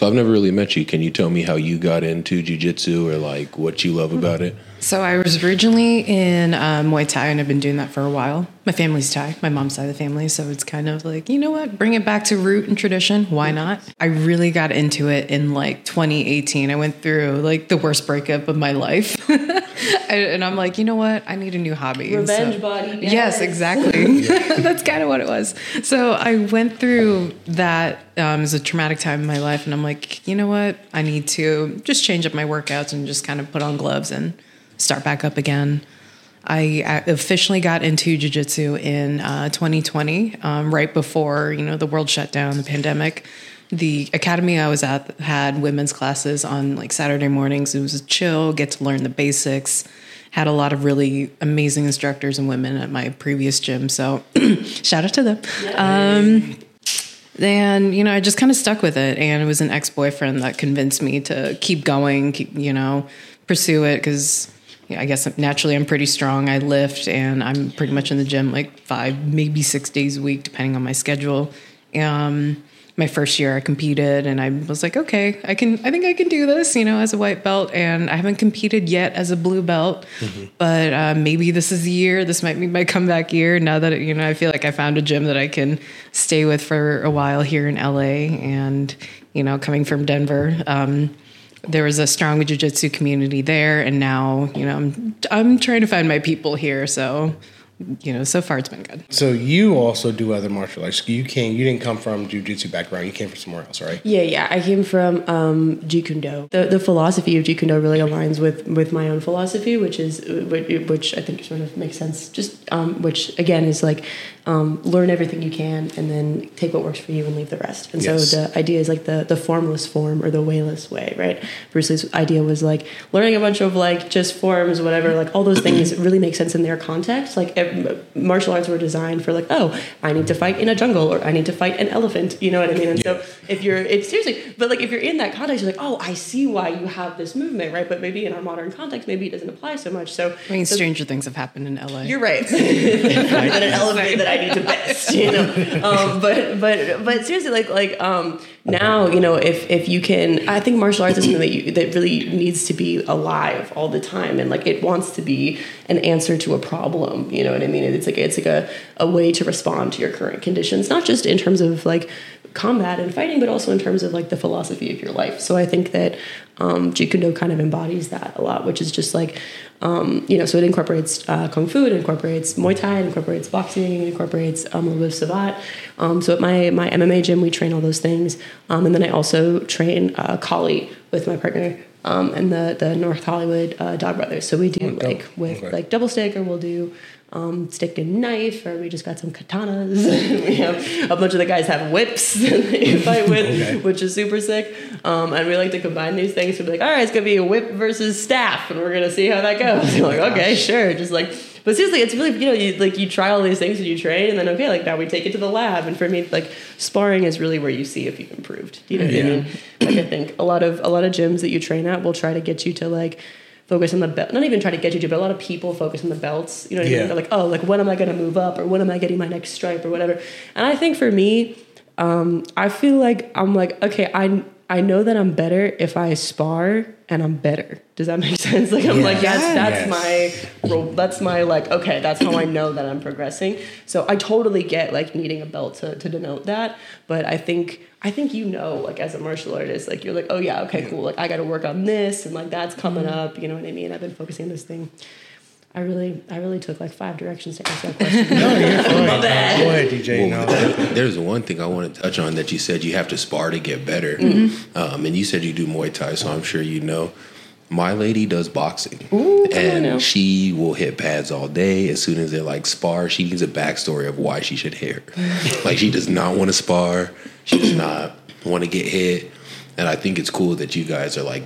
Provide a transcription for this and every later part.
So I've never really met you. Can you tell me how you got into jujitsu or like what you love about it? So I was originally in uh, Muay Thai, and I've been doing that for a while. My family's Thai, my mom's side of the family, so it's kind of like you know what, bring it back to root and tradition. Why not? I really got into it in like 2018. I went through like the worst breakup of my life, and I'm like, you know what, I need a new hobby. Revenge So- body. Yes, exactly. That's kind of what it was. So I went through that um, as a traumatic time in my life, and I'm like, you know what? I need to just change up my workouts and just kind of put on gloves and start back up again. I officially got into jujitsu in uh, 2020, um, right before you know the world shut down, the pandemic. The academy I was at had women's classes on like Saturday mornings. It was a chill, get to learn the basics. Had a lot of really amazing instructors and women at my previous gym, so shout out to them. Um, and you know, I just kind of stuck with it, and it was an ex boyfriend that convinced me to keep going, keep, you know, pursue it because I guess naturally I'm pretty strong. I lift, and I'm pretty much in the gym like five, maybe six days a week, depending on my schedule. Um, my first year, I competed, and I was like, okay, I can. I think I can do this, you know, as a white belt. And I haven't competed yet as a blue belt, but uh, maybe this is the year. This might be my comeback year. Now that you know, I feel like I found a gym that I can stay with for a while here in LA, and you know, coming from Denver. Um, there was a strong jiu-jitsu community there and now you know I'm, I'm trying to find my people here so you know so far it's been good So you also do other martial arts. You came. You didn't come from jujitsu background. You came from somewhere else, right? Yeah, yeah. I came from um, Jeet Kune Do. The, the philosophy of Jeet Kune Do really aligns with, with my own philosophy, which is which, which I think sort of makes sense. Just um, which again is like um, learn everything you can and then take what works for you and leave the rest. And Yes. so the idea is like the the formless form or the wayless way, right? Bruce Lee's idea was like learning a bunch of like just forms, whatever. Like all those things really make sense in their context. Like ev- martial arts were designed for like, oh, I need to fight in a jungle or I need to fight an elephant. You know what I mean? And so if you're, it's seriously, but like if you're in that context, you're like, oh, I see why you have this movement, right? But maybe in our modern context, maybe it doesn't apply so much. So i mean so- stranger things have happened in la you're right. Than an elephant that I to best, you know. Um, but but but seriously, like like um, now, you know, if if you can, I think martial arts is something that you that really needs to be alive all the time, and like it wants to be an answer to a problem. You know what I mean? It's like it's like a a way to respond to your current conditions, not just in terms of like combat and fighting, but also in terms of like the philosophy of your life. So I think that um, Jeet Kune Do kind of embodies that a lot, which is just like, um, you know, so it incorporates uh, kung fu, it incorporates Muay Thai, it incorporates boxing, it incorporates um, a little bit of Savate. Um, so at my my MMA gym, we train all those things, um, and then I also train uh, Kali with my partner. Um, and the the North Hollywood uh, Dog Brothers. So we do Oh, like with Okay. like double stick, or we'll do um, stick and knife, or we just got some katanas. we have a bunch of the guys have whips that they fight with, Okay. which is super sick. Um, and we like to combine these things. We're like, all right, it's gonna be a whip versus staff, and we're gonna see how that goes. Like, okay, sure. Just like, but seriously, it's really you know, you like you try all these things and you train, and then okay, like now we take it to the lab. And for me, like sparring is really where you see if you've improved. You know what I mean? Like I think a lot of a lot of gyms that you train at will try to get you to like focus on the belt. Not even try to get you to, but a lot of people focus on the belts. You know what I mean? They're like, oh, like when am I going to move up, or when am I getting my next stripe, or whatever. And I think for me, um, I feel like I'm like, okay, I I know that I'm better if I spar and I'm better. Does that make sense? Like I'm like, yes, that's Yes. my role. That's my like, okay, that's how I know that I'm progressing. So I totally get like needing a belt to, to denote that. But I think I think you know, like as a martial artist, like you're like, oh yeah, okay, cool. Like I got to work on this, and like that's coming up. You know what I mean? I've been focusing on this thing. I really, I really took like five directions to answer that question. No, you're fine. Go ahead, DJ. Well, no. there's one thing I want to touch on that you said you have to spar to get better, um, and you said you do Muay Thai, so I'm sure you know. My lady does boxing, Ooh, come on now. and she will hit pads all day. As soon as they're like spar, she needs a backstory of why she should hit her. like she does not want to spar, she does not want to get hit, and I think it's cool that you guys are like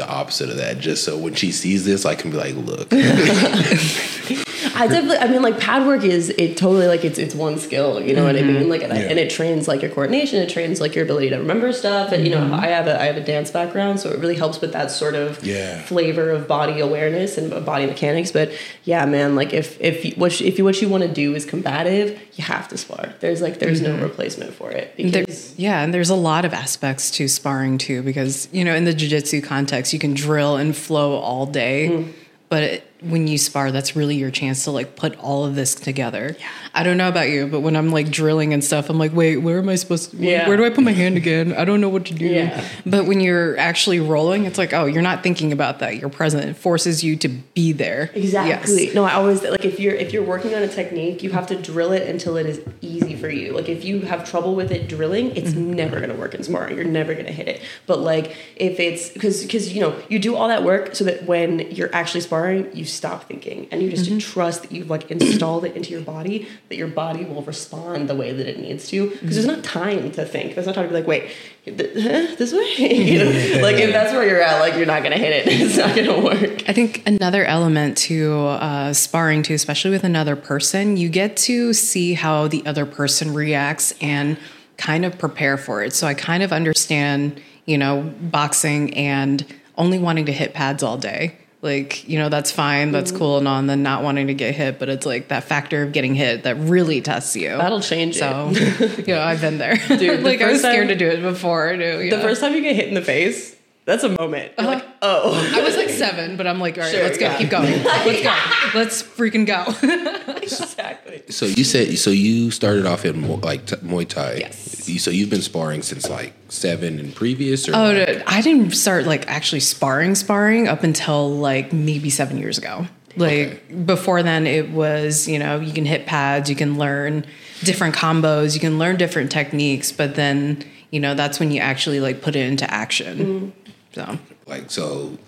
the opposite of that. Just so when she sees this, I can be like, look, I definitely. I mean, like pad work is it totally like it's it's one skill. You know what I mean? Mm-hmm. Like, and, I- Yeah. and it trains like your coordination. It trains like your ability to remember stuff. And you know, mm-hmm. I have a I have a dance background, so it really helps with that sort of Yeah. flavor of body awareness and body mechanics. But yeah, man, like if if you, what you- if you, what you want to do is combative, you have to spar. There's like there's no mm-hmm. replacement for it There- yeah, and there's a lot of aspects to sparring too, because you know, in the jujitsu context, you can drill and flow all day, Mm. but it, when you spar, that's really your chance to like put all of this together. I don't know about you, but when I'm like drilling and stuff, I'm like, wait, where am I supposed to? Yeah. Where do I put my hand again? I don't know what to do. Yeah. But when you're actually rolling, it's like, oh, you're not thinking about that. You're present. It forces you to be there. Exactly. Yes. No, I always like if you're if you're working on a technique, you have to drill it until it is easy for you. Like if you have trouble with it drilling, it's Mm-hmm. never going to work in sparring. You're never going to hit it. But like if it's because because you know you do all that work so that when you're actually sparring, you stop thinking and you just Mm-hmm. trust that you've like installed it into your body that your body will respond the way that it needs to. Because there's not time to think. There's not time to be like, wait, th- huh, this way. Like if that's where you're at, like you're not going to hit it. It's not going to work. I think another element to uh, sparring too, especially with another person, you get to see how the other person reacts and kind of prepare for it. So I kind of understand, you know, boxing and only wanting to hit pads all day. Like, you know, that's fine, that's mm-hmm. cool and all, and then not wanting to get hit, but it's like that factor of getting hit that really tests you. That'll change it. So, you know, I've been there. Dude, like I was first time- scared to do it before. Knew. The first time you get hit in the face, that's a moment. You're like, uh-huh. oh. I was like seven, but I'm like, all right, Sure, let's go, yeah. keep going, let's go, let's freaking go. exactly. So you said so you started off in like t- Muay Thai. Yes. So you've been sparring since like seven and previous, or Oh, like- I didn't start like actually sparring, sparring up until like maybe seven years ago. Like before then, it was you know you can hit pads, you can learn different combos, you can learn different techniques, but then you know that's when you actually like put it into action. Mm-hmm. So like so.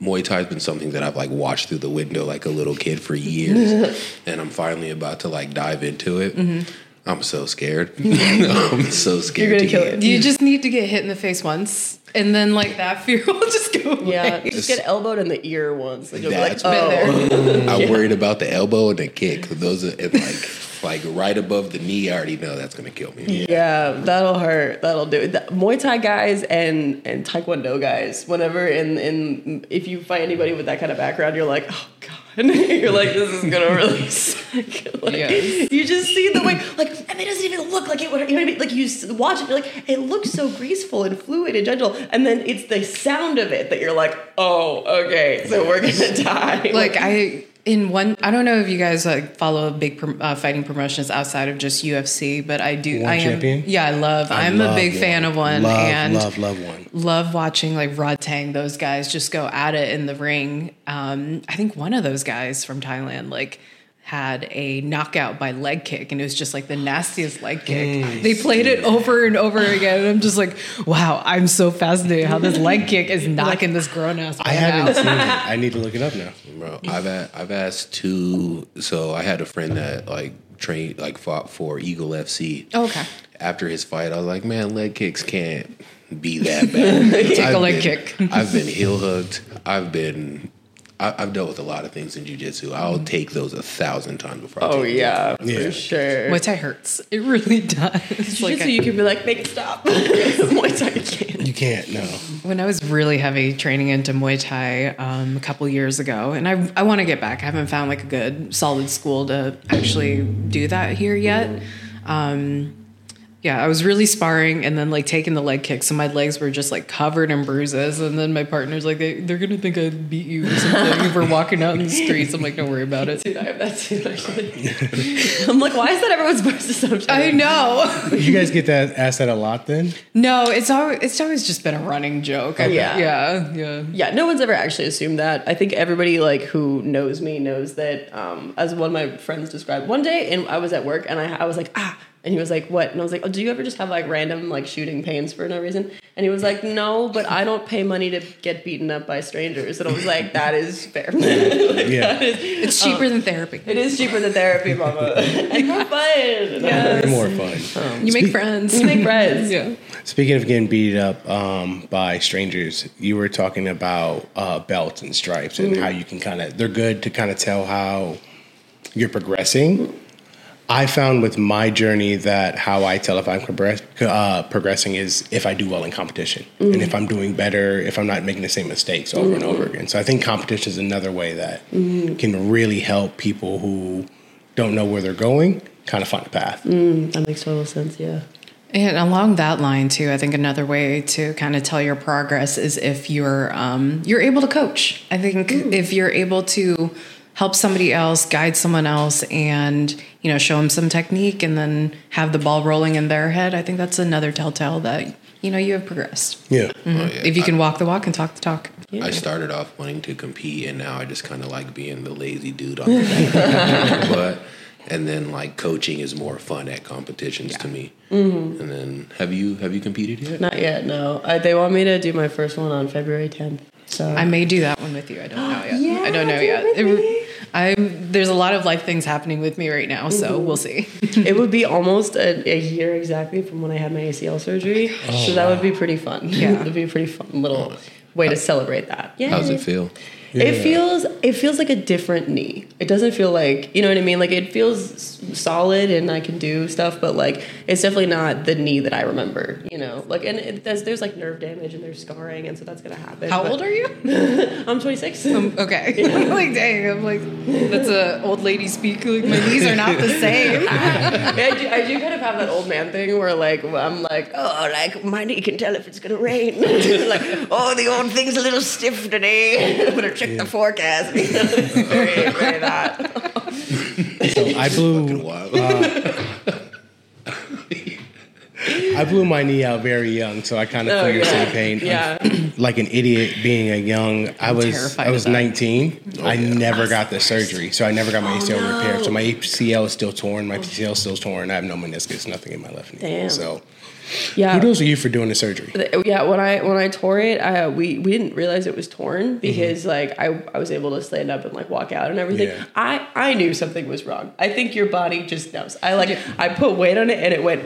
Muay Thai has been something that I've like watched through the window like a little kid for years, and I'm finally about to like dive into it. Mm-hmm. I'm so scared. I'm so scared. You're gonna to kill it. you just need to get hit in the face once, and then like that fear will just go away. Yeah, just get elbowed in the ear once. Like, you'll be like, oh. been I'm worried about the elbow and the kick. Those are and like like right above the knee. I already know that's gonna kill me. Yeah, that'll hurt. That'll do it. The Muay Thai guys and and Taekwondo guys. Whenever in in if you find anybody with that kind of background, you're like, oh god. you're like, this is gonna really suck. like, Yes. You just see the way, like, and it doesn't even look like it. would- You know what I mean? Like you watch it, you're like, it looks so graceful and fluid and gentle, and then it's the sound of it that you're like, oh, okay, so we're gonna die. like I in one I don't know if you guys like follow big uh, fighting promotions outside of just UFC, but I do. One I am. champion? Yeah, I love. I I'm a big fan of one, Love, and love, love one. love watching like Rodtang. Those guys just go at it in the ring. Um, I think one of those guys from Thailand like had a knockout by leg kick and it was just like the nastiest leg kick. Mm. They played it over and over again and I'm just like, wow, I'm so fascinated how this leg kick is knocking this grown ass I haven't out. seen it. I need to look it up now. Bro, I've a- I've asked two. So I had a friend that like trained like fought for Eagle FC. Oh, okay. After his fight, I was like, man, leg kicks can't be that bad. Take a I've leg been- kick. I've been heel hooked. I've been. I, I've dealt with a lot of things in jujitsu. I'll take those a thousand times before. I oh take yeah, Yeah. for sure. Muay Thai hurts. It really does. Jiu-jitsu, Like you can be like, make it stop. Muay Thai, you can't. You can't. No. when I was really heavy training into Muay Thai um, a couple years ago, and I I want to get back. I haven't found like a good solid school to actually do that here yet. Um, yeah, I was really sparring and then like taking the leg kicks, so my legs were just like covered in bruises. And then my partner's like, they, they're gonna think I beat you or something if we're walking out in the streets. I'm like, don't worry about it. Dude, I have that too, actually. I'm like, why is that everyone's first assumption? I know. You guys get that asked that a lot then? No, it's always it's always just been a running joke. I- Yeah. yeah, yeah. Yeah, no one's ever actually assumed that. I think everybody like who knows me knows that. Um, as one of my friends described, one day, and I was at work, and I, I was like, ah, and he was like, what? And I was like, oh, do you ever just have like random like shooting pains for no reason? And he was like, no, but I don't pay money to get beaten up by strangers. And I was like, that is fair. Yeah. It's cheaper than therapy. it is cheaper than therapy, mama, and more fun. Yeah. Way more fun. You make friends. You make friends. yeah. Speaking of getting beat up um, by strangers, you were talking about uh, belts and stripes and how you can kind of they're good to kind of tell how you're progressing. I found with my journey that how I tell if I'm progress, uh, progressing is if I do well in competition and if mm. I'm doing better, if I'm not making the same mistakes over and over mm. again. So I think competition is another way that mm. can really help people who don't know where they're going kind of find a path. That makes total sense. Yeah. And along that line too, I think another way to kind of tell your progress is if you're um, you're able to coach. I think if you're able to help somebody else, guide someone else, and you know show them some technique, and then have the ball rolling in their head, I think that's another telltale that you know you have progressed. Yeah. Oh, yeah. If you can walk the walk and talk the talk. I started off wanting to compete, and now I just kind of like being the lazy dude on the but and then like coaching is more fun at competitions to me. Mm-hmm. And then have you have you competed yet? Not yet. No. Uh, they want me to do my first one on February 10th. So I may do that one with you. I don't know yet. Yeah, I don't know do yet. It with It- me. I'm there's a lot of life things happening with me right now, so Mm-hmm. we'll see. it would be almost a, a year exactly from when I had my ACL surgery. so that would be pretty fun. Yeah. it would be a pretty fun little way to celebrate that. Yeah. How's it feel? It feels it feels like a different knee. It doesn't feel like you know what I mean. Like it feels solid and I can do stuff, but like it's definitely not the knee that I remember. You know, like and it, there's there's like nerve damage and there's scarring, and so that's gonna happen. How but- old are you? I'm 26. Um, okay. like dang, I'm like that's a old lady speak. Like my knees are not the same. I do, I do kind of have that old man thing where like I'm like oh like my knee can tell if it's gonna rain like oh the old thing's a little stiff today I'm gonna check the forecast very, very that So I blew Wow. I blew my knee out very young, so I kind of Oh, feel your yeah. same pain. Yeah. like an idiot being a young. I was I was of that. 19. I yeah. never got the surgery, so I never got my ACL Oh, no. repaired. So my ACL is still torn. My PCL is still torn. I have no meniscus, nothing in my left knee. Damn. So yeah kudos to you for doing the surgery. yeah when i when i tore it I, we we didn't realize it was torn Mm-hmm. because like I, I was able to stand up and like walk out and everything Yeah. i i knew something was wrong i think your body just knows i like i put weight on it and it went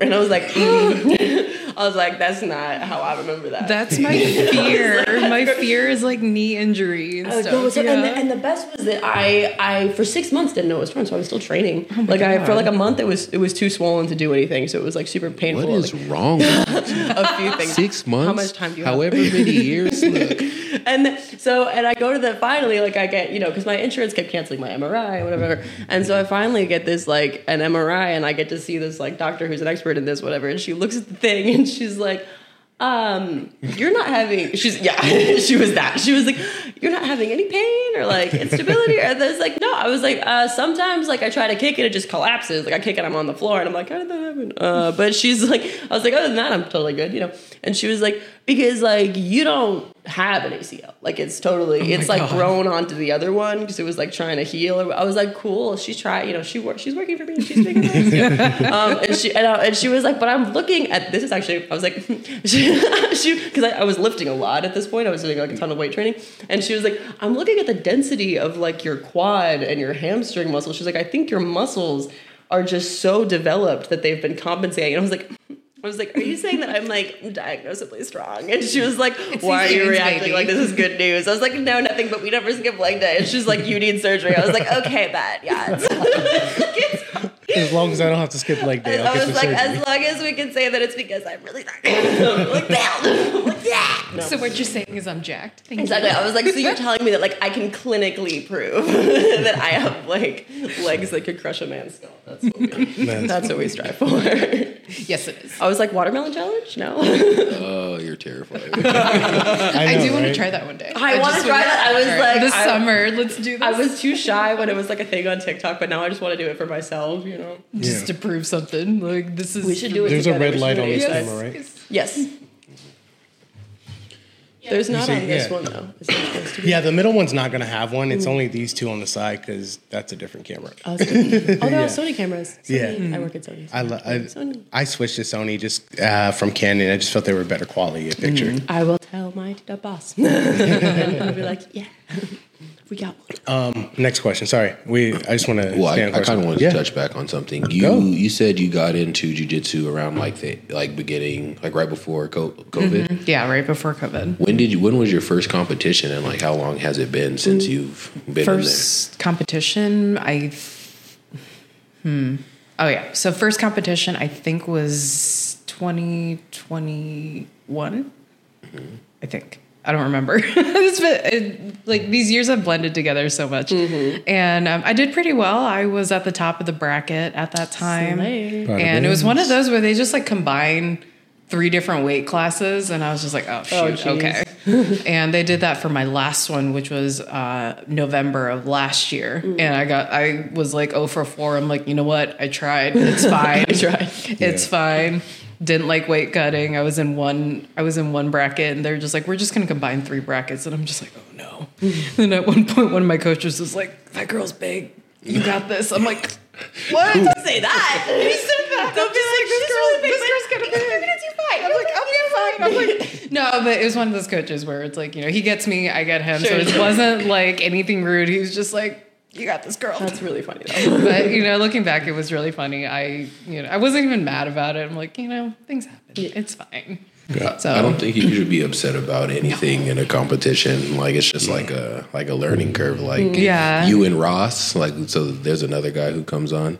And i was like i was like that's not how i remember that That's my fear. my fear is like knee injury and stuff. no, so- and, the, and the best was that I, I for six months didn't know it was torn, so I was still training. Oh like I for like a month, it was it was too swollen to do anything, so it was like super painful. What is like, wrong? a few things. Six months. How much time do you have? However many years. Look, and so and I go to the finally like I get you know because my insurance kept canceling my MRI whatever and so I finally get this like an MRI and I get to see this like doctor who's an expert in this whatever and she looks at the thing and she's like um you're not having she's yeah she was that. She was like you're not having any pain or like instability or there's like no I was like uh sometimes like I try to kick it it just collapses. Like I kick it I'm on the floor and I'm like how did that happen? Uh but she's like I was like other than that I'm totally good you know? And she was like because like you don't have an ACL like it's totally it's like God. grown onto the other one because it was like trying to heal I was like cool she's trying you know she works she's working for me and she's making um, and she and, uh, and she was like, but I'm looking at this is actually I was like, she because I, I was lifting a lot at this point. I was doing like a ton of weight training, and she was like, I'm looking at the density of like your quad and your hamstring muscles. She's like, I think your muscles are just so developed that they've been compensating. And I was like. I was like, "Are you saying that I'm like diagnosably strong?" And she was like, "Why are you reacting baby." like this is good news?" I was like, "No, nothing, but we never skip leg day." And she's like, "You need surgery." I was like, "Okay, bet, yeah." It's- As long as I don't have to skip leg day, I'll I get was the like, surgery. as long as we can say that it's because I'm really not like that. No. so what you're saying is I'm jacked. Thank Exactly. you. I was like, so you're telling me that like I can clinically prove that I have like legs that could crush a man's skull. That's what we, That's- that's what we strive for. Yes, it is. I was like, watermelon challenge? No. oh, you're terrified. I, know, do want to try that one day. I wanna try that. I was All right, like, this I- summer. Let's do this. I was too shy when it was like a thing on TikTok, but now I just want to do it for myself. You know. just Yeah. to prove something. Like this is. We should do it. There's a red light on it this ASAP. camera, right? Yes. There's not see- on this yeah. one though. Is supposed to be? Yeah, the middle one's not going to have one. It's mm. only these two on the side because that's a different camera. Oh, it's good. oh they're all Sony cameras. Yeah. Sony. I mm. work at Sony. I, lo- I, Sony. I switched to Sony just uh, from Canon. I just felt they were better quality of picture. Mm. I will tell my boss. and he'll be like, yeah. We got one. Um, next question. Sorry, we. I just want to. Well, I, I kind of wanted to touch back on something. You Go. you said you got into jujitsu around like the like beginning, like right before co- COVID. Mm-hmm. Yeah, right before COVID. When did you? When was your first competition, and like how long has it been since mm. you've been First competition, I. Hmm. Oh yeah. So first competition, I think was 2021. Mm-hmm. I think. I don't remember. it's been, it, like these years have blended together so much, and um, I did pretty well. I was at the top of the bracket at that time, and it was one of those where they just like combine three different weight classes, and I was just like, oh Oh, shoot, okay. and they did that for my last one, which was uh, November of last year, and I got I was like oh for four. I'm like, you know what? I tried. It's fine. I tried. It's fine. Didn't like weight cutting. I was in one. I was in one bracket, and they're just like, we're just gonna combine three brackets, and I'm just like, oh no. and at one point, one of my coaches was like, that girl's big. You got this. I'm like, what? Don't say that. He said that. Don't be like, this she's girl- really big, this girl's gonna be- gonna do fine. I'm like, I'll be fine. I'm like, no, but it was one of those coaches where it's like, you know, he gets me, I get him. Sure, so it wasn't like anything rude. He was just like, you got this girl. That's really funny though. but you know, looking back, it was really funny. I, you know, I wasn't even mad about it. I'm like, you know, things happen. It's fine. There? So I don't think you should be upset about anything in a competition. Like it's just like a like a learning curve. Like Yeah. you and Ross. Like so, there's another guy who comes on.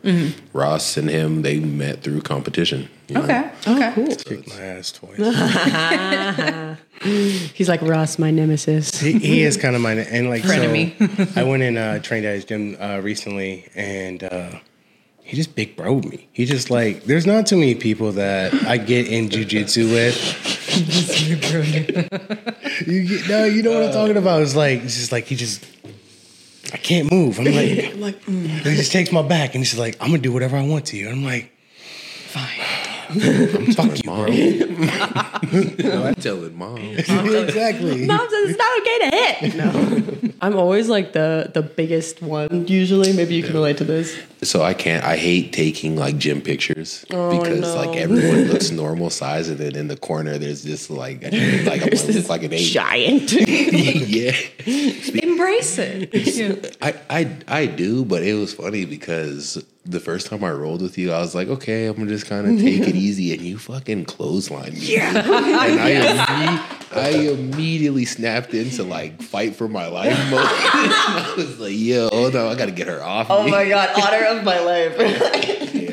Ross and him they met through competition. you know? okay, cool okay. Kick my ass twice. He's like Ross, my nemesis. he, he is kind of my and like Frenemy. so. I went and uh, trained at his gym uh, recently, and uh, he just big broed me. He just like there's not too many people that I get in jujitsu with. you get, no, you know what I'm talking about. It's like it's just like he just. I can't move. I'm like, I'm like, mm. he just takes my back and he's like, I'm gonna do whatever I want to you. And I'm like, Fine. fuck you, Mom. bro. I'm telling mom. exactly. Mom says it's not okay to hit. No. I'm always like the the biggest one. Usually, maybe you can relate to this. So I can't. I hate taking like gym pictures Oh, because no. like everyone looks normal size, and then in the corner there's this like like I'm There's gonna this like an eight. giant. yeah, Embrace it. Yeah. I, I I do, but it was funny because the first time I rolled with you, I was like, okay, I'm gonna just kind of take it easy, and you fucking clothesline me. Yeah, and I, imme- I immediately snapped into like fight for my life mode. I was like, yo, oh no, I gotta get her off. oh me. my god, honor of my life.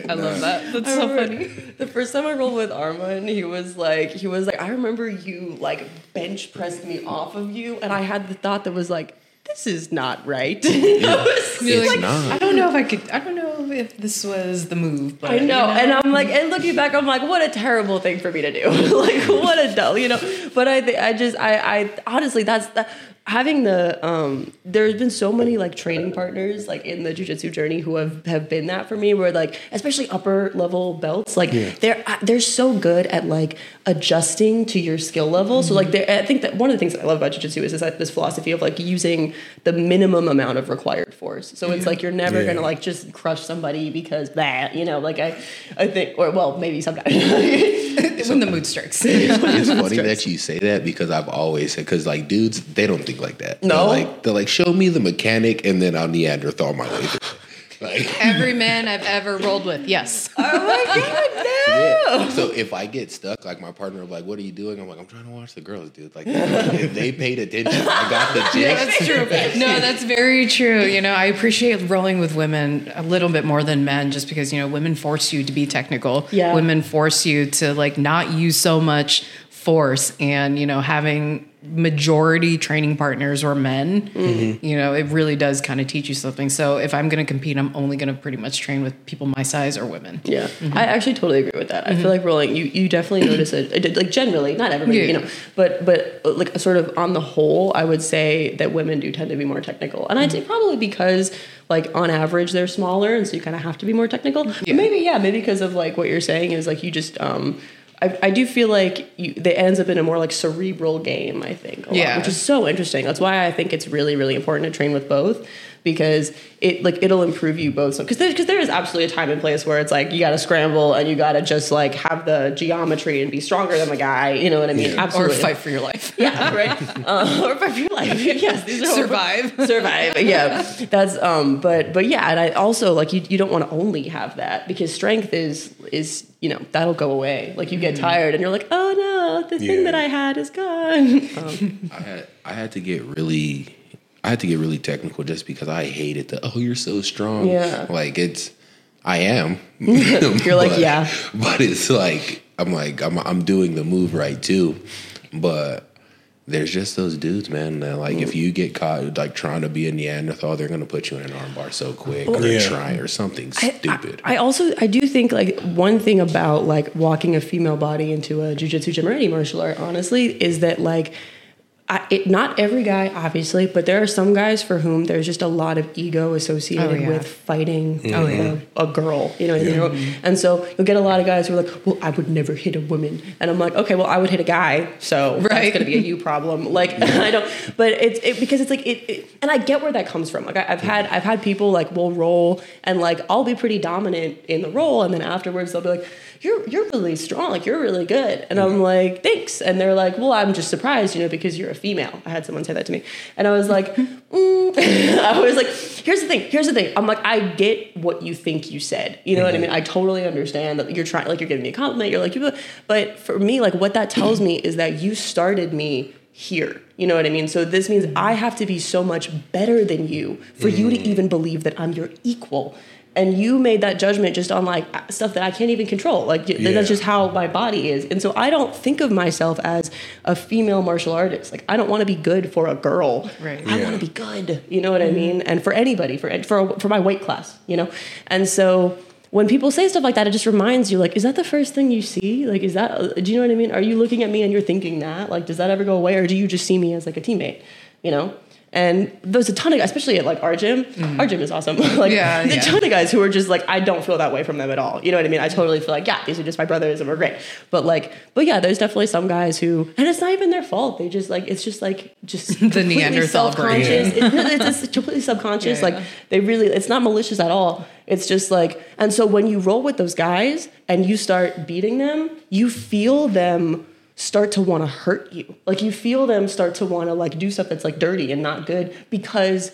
I love that. That's I so funny. The first time I rolled with Armand, he was like, he was like, I remember you like bench pressed me off of you, and I had the thought that was like, this is not right. I was It's like, not. I don't know if I could. I don't know if this was the move, but I know, you know. and I'm like, and looking back, I'm like, what a terrible thing for me to do. like, what a dull, you know. But I, I just, I, I honestly, that's the, having the. um There's been so many like training partners like in the jujitsu journey who have have been that for me. Where like, especially upper level belts, like they're uh, they're so good at like adjusting to your skill level. So like, I think that one of the things that I love about jujitsu is this, this philosophy of like using the minimum amount of required force. So it's like you're never Yeah. gonna like just crush somebody because that, you know, like I, I think, or well, maybe sometimes. when the mood strikes. It's funny that you say that because I've always said because like dudes they don't think like that. No? they're like they're like show me the mechanic and then I'll Neanderthal my way through. Like Every man I've ever rolled with, yes. oh my god, no! yeah. So if I get stuck, like my partner, will be like, "What are you doing?" I'm like, "I'm trying to watch the girls, dude." Like if they paid attention, I got the gist. That's true. No, that's very true. You know, I appreciate rolling with women a little bit more than men just because, you know, women force you to be technical. Yeah. Women force you to like not use so much force and, you know, having majority training partners were men, mm-hmm. you know, it really does kind of teach you something. So if I'm going to compete, I'm only going to pretty much train with people my size or women. Yeah, mm-hmm. I actually totally agree with that. I feel mm-hmm. like rolling, you you definitely notice it. Like generally, not everybody, Yeah. you know, but but like sort of on the whole, I would say that women do tend to be more technical, and I'd say probably because like on average they're smaller, and so you kind of have to be more technical. But Maybe yeah, maybe because of like what you're saying is like you just um. I, I do feel like you, that ends up in a more like cerebral game. I think, a lot, Yeah. which is so interesting. That's why I think it's really, really important to train with both. Because it like it'll improve you both. Because there, cause there is absolutely a time and place where it's like you got to scramble and you got to just like have the geometry and be stronger than the guy. You know what I mean? Yeah. Or fight for your life. Yeah, right. Uh, or fight for your life. yes, these are Survive. survive. Yeah, that's um. But but yeah, and I also like you. You don't want to only have that because strength is is you know that'll go away. Like you get tired and you're like, oh no, the thing Yeah. that I had is gone. Um, I had I had to get really I had to get really technical just because I hated the oh you're so strong. Yeah. Like it's I am. You're like, But- yeah. But it's like I'm like I'm I'm doing the move right too. But there's just those dudes, man, that like if mm. you get caught like trying to be a Neanderthal, they're gonna put you in an armbar so quick or Yeah. try or something I- stupid. I, I also I do think like one thing about like walking a female body into a jujitsu gym or any martial art, honestly, is that like. I, it, not every guy, obviously, but there are some guys for whom there's just a lot of ego associated Oh, yeah. with fighting mm-hmm. Oh, yeah. a, a girl. You know, what I mean? and so you'll get a lot of guys who are like, "Well, I would never hit a woman," and I'm like, "Okay, well, I would hit a guy, so that's going to be a you problem." Like, I don't, but it's it, because it's like it, it, and I get where that comes from. Like, I, I've had I've had people like will roll and like I'll be pretty dominant in the roll, and then afterwards they'll be like, "You're you're really strong, like you're really good," and I'm mm-hmm. like, "Thanks," and they're like, "Well, I'm just surprised, you know, because you're a female." I had someone say that to me, and I was like, mm. I was like, "Here's the thing. Here's the thing." I'm like, I get what you think you said. You know what I mm-hmm. mean? I totally understand that you're trying, like, you're giving me a compliment. You're like, you, but for me, like, what that tells me is that you started me here. You know what I mean? So this means mm-hmm. I have to be so much better than you for you to mm. even believe that I'm your equal. And you made that judgment just on like stuff that I can't even control. Like Yeah. that's just how my body is. And so I don't think of myself as a female martial artist. Like I don't want to be good for a girl. Right. I Yeah. want to be good. You know what I mm-hmm. mean? And for anybody, for for for my weight class, you know. And so when people say stuff like that, it just reminds you, like, is that the first thing you see? Like, is that? Uh, do you know what I mean? Are you looking at me and you're thinking that? Like, does that ever go away, or do you just see me as like a teammate? You know. And there's a ton of, especially at like our gym. Mm. Our gym is awesome. like, Yeah, the yeah. ton of guys who are just like, I don't feel that way from them at all. You know what I mean? I totally feel like, yeah, these are just my brothers and we're great. But like, but yeah, there's definitely some guys who, and it's not even their fault. They just like, it's just like, just the Neanderthal brain. self-conscious. It it's, it's completely subconscious. Yeah, like they really, it's not malicious at all. It's just like, and so when you roll with those guys and you start beating them, you feel them start to want to hurt you. Like you feel them start to want to like do stuff that's like dirty and not good because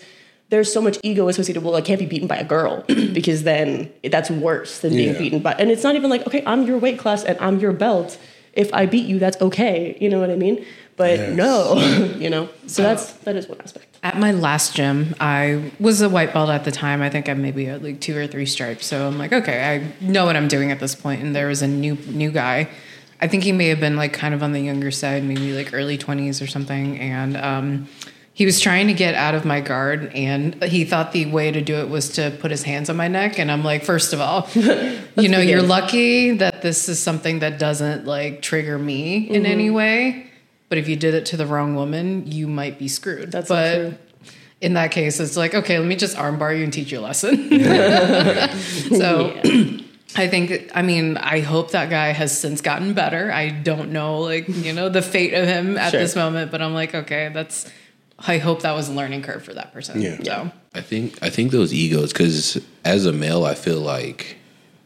there's so much ego associated. Well, I can't be beaten by a girl because then that's worse than being Yeah. beaten by. And it's not even like, okay, I'm your weight class and I'm your belt. If I beat you, that's okay. You know what I mean? But Yes. no, you know. So that's that is one aspect. At my last gym, I was a white belt at the time. I think I maybe had like two or three stripes. So I'm like, okay, I know what I'm doing at this point. And there was a new new guy. I think he may have been like kind of on the younger side, maybe like early 20s or something. And um, he was trying to get out of my guard, and he thought the way to do it was to put his hands on my neck. And I'm like, first of all, you know, you're lucky that this is something that doesn't like trigger me in any way. But if you did it to the wrong woman, you might be screwed. That's but true. in that case, it's like, okay, let me just armbar you and teach you a lesson. so I think, I mean, I hope that guy has since gotten better. I don't know, like, you know, the fate of him at Sure. this moment, but I'm like, okay, that's, I hope that was a learning curve for that person. Yeah. So, I think I think those egos because as a male, I feel like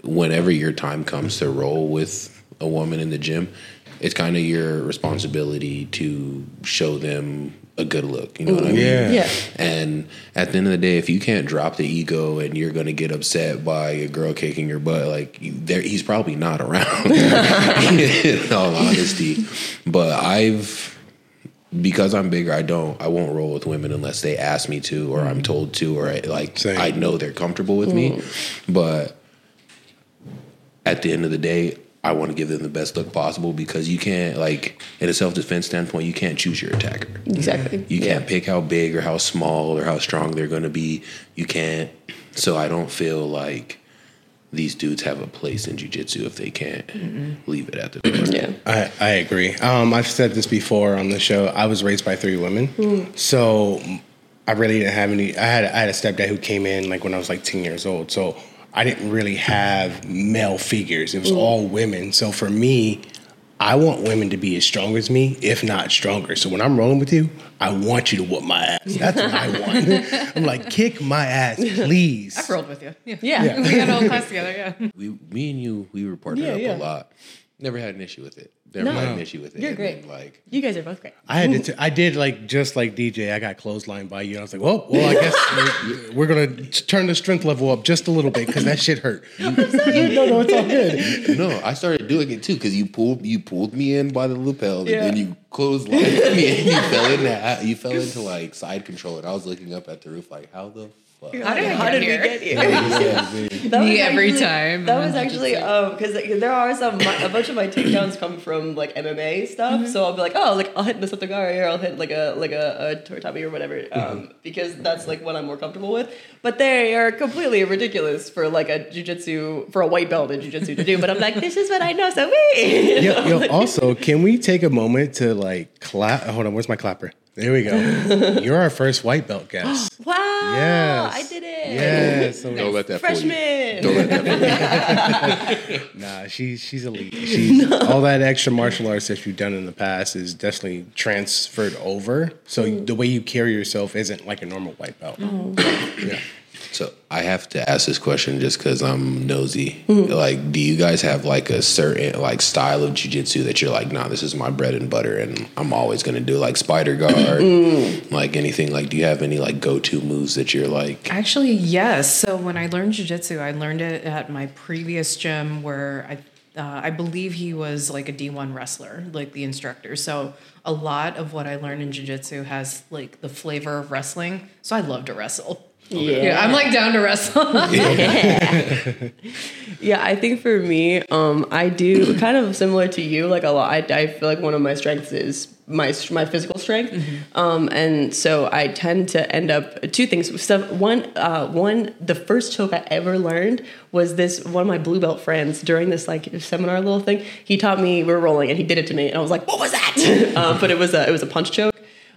whenever your time comes to roll with a woman in the gym, it's kind of your responsibility to show them a good look. You know what I mean? Yeah. Yeah. And at the end of the day, if you can't drop the ego and you're going to get upset by a girl kicking your butt, like you- there, he's probably not around. in all honesty, but I've because I'm bigger, I don't, I won't roll with women unless they ask me to, or I'm mm-hmm. told to, or I, like Same. I know they're comfortable with me. Mm-hmm. But at the end of the day, I want to give them the best look possible because you can't, like, in a self defense standpoint, you can't choose your attacker. Exactly. You can't pick how big or how small or how strong they're going to be. You can't. So I don't feel like these dudes have a place in jujitsu if they can't leave it at the door. Yeah. I, I agree. Um, I've said this before on the show. I was raised by three women, so I really didn't have any. I had I had a stepdad who came in like when I was like ten years old, so I didn't really have male figures. It was all women. So for me, I want women to be as strong as me, if not stronger. So when I'm rolling with you, I want you to whoop my ass. That's what I want. I'm like, kick my ass, please. I've rolled with you. Yeah. Yeah. we had a whole class together. Yeah. We, me and you, we were partnered Yeah, up yeah. a lot. Never had an issue with it. Never No. had an issue with it. You're And great. then, Like You guys are both great. I had to. T- I did like just like DJ. I got clotheslined by you. And I was like, well, well, I guess we're, we're gonna turn the strength level up just a little bit because that shit hurt. no, no, it's all good. no, I started doing it too because you pulled you pulled me in by the lapel Yeah. and then you closed me and you fell into you fell into like side control and I was looking up at the roof like how the fuck How did I How get did here? we get here? That Me was every actually- time. That was actually um because there are some my, a bunch of my takedowns come from like MMA stuff. So I'll be like, oh, like I'll hit the Satogara here, I'll hit like a like a, a Toritabi or whatever, um, because that's like what I'm more comfortable with. But they are completely ridiculous for like a jujitsu for a white belt in jujitsu to do. But I'm like, this is what I know, so we. Yo, yo, also, can we take a moment to like clap? Hold on, where's my clapper? There we go. You're our first white belt guest. Wow! Yes. I did it. Yes. Don't let that fool you. Freshman. don't let that fool you. Nah, she she's elite. She's all that extra martial arts that you've done in the past is definitely transferred over. So Mm. the way you carry yourself isn't like a normal white belt. Oh. Yeah. So I have to ask this question just because I'm nosy. Mm-hmm. Like, do you guys have like a certain like style of jujitsu that you're like, nah, this is my bread and butter, and I'm always gonna do like spider guard, Mm. like anything. Like, do you have any like go to moves that you're like? Actually, yes. So when I learned jujitsu, I learned it at my previous gym where I. Uh, I believe he was like a D1 wrestler, like the instructor. So a lot of what I learned in jiu-jitsu has like the flavor of wrestling. So I love to wrestle. Yeah. I'm like down to wrestle. Yeah, I think for me, um, I do kind of similar to you. Like a lot, I, I feel like one of my strengths is my my physical strength, um, and so I tend to end up two things. Stuff one, uh, one the first choke I ever learned was this one of my blue belt friends during this like seminar little thing. He taught me we were rolling, and he did it to me, and I was like, "What was that?" um, but it was a it was a punch choke.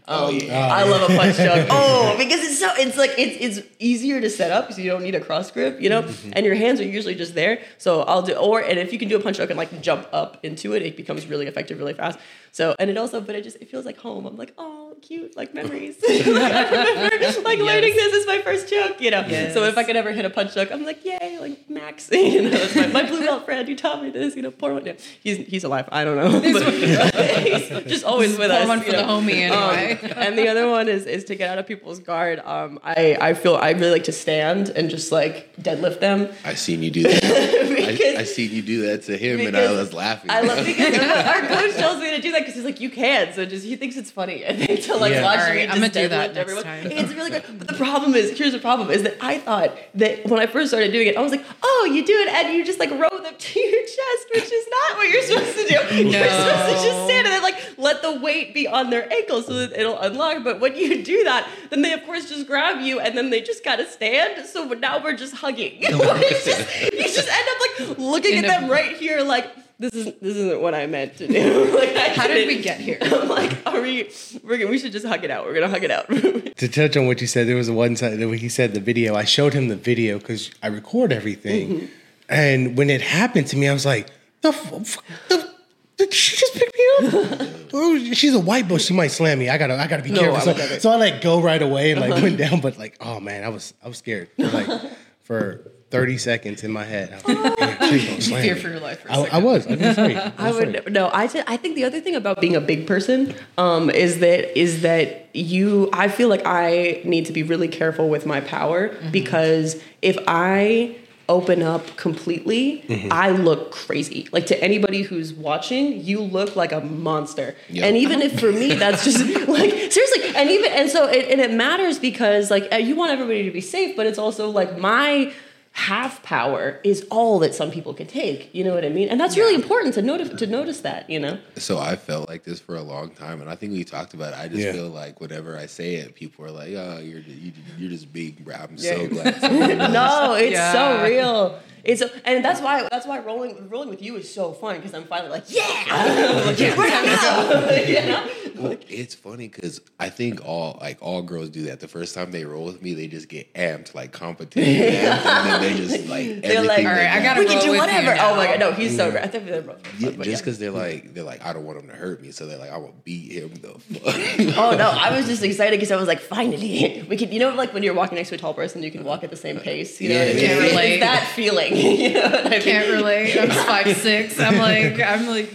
Um, I love a punch choke. Oh, because it's so it's like it's it's easier to set up, so you don't need a cross grip, you know. And your hands are usually just there. So I'll do or and if you can do a punch choke and like jump up into it, it becomes really effective really fast. So and it also, but it just it feels like home. I'm like, oh, cute, like memories. I remember like learning this is my first joke, you know. So if I could ever hit a punch choke, I'm like, yay, like Max, you know, it's my, my blue belt friend who taught me this, you know, poor one. Yeah, he's he's alive. I don't know, but he's just always with Pour us. one you for the homie anyway. Um, and the other one is is to get out of people's guard. Um, I I feel I really like to stand and just like deadlift them. I seen you do that. I, Because- I seen you do that to him, and I was laughing. I love because our coach tells me to do that because he's like, you can. So just he thinks it's funny. I think to like Yeah. watch Alright, me I'm gonna do that deadlift next everyone. time. It's really good. But the problem is, here's the problem: is that I thought that when I first started doing it, I was like, oh, you do it and you just like row them to your chest, which is not what you're supposed to do. You're supposed to just stand and then like let the weight be on their ankles so that it'll unlock. But when you do that, then they of course just grab you and then they just gotta stand. So now we're just hugging. It's just- you just end up like looking In at a- them right here, like this isn't this isn't what I meant to do. like, How did we get here? I'm like, are we? We're gonna, we should just hug it out. We're gonna hug it out. To touch on what you said, there was one time that he said the video. I showed him the video because I record everything, Mm-hmm. and when it happened to me, I was like, "The, f- f- the did she just pick me up? oh, she's a white belt. She might slam me. I gotta, I gotta be No, careful." So, so I like go right away and like went down, but like, oh man, I was, I was scared. For, like for thirty seconds in my head, I was like, "Damn, she's gonna fear for your life for a I. I was. I was afraid. I, I was afraid. would no. I th- I think the other thing about being a big person um, is that is that you. I feel like I need to be really careful with my power because if I open up completely, I look crazy. Like to anybody who's watching, you look like a monster. Yeah. And even if for me that's just like seriously, and even and so it, and it matters because like uh, you want everybody to be safe, but it's also like my half power is all that some people can take. You know what I mean? And that's really important to notice to notice that. You know. So I felt like this for a long time, and I think we talked about it. I just Yeah. feel like whenever I say it, people are like, "Oh, you're you, you're just big, bro." I'm Yeah. so glad. no, it's Yeah. so real. It's and that's why that's why rolling rolling with you is so fun because I'm finally like yeah, like, where'd I go? you know? Well, it's funny because I think all like all girls do that. The first time they roll with me, they just get amped, like competition, amped, and then they just like They're like, "All right, I got. gotta we can roll do with you whatever. Oh my god, no, he's so great. I think they're both. Yeah, but just yeah. because they're like they're like I don't want him to hurt me, so they're like I will beat him the fuck. Oh no, I was just excited because I was like, finally, we can. You know, like when you're walking next to a tall person, you can walk at the same pace. You know, Yeah, what I mean? yeah, It's that feeling. you know what I mean? Can't relate. I'm five six. I'm like I'm like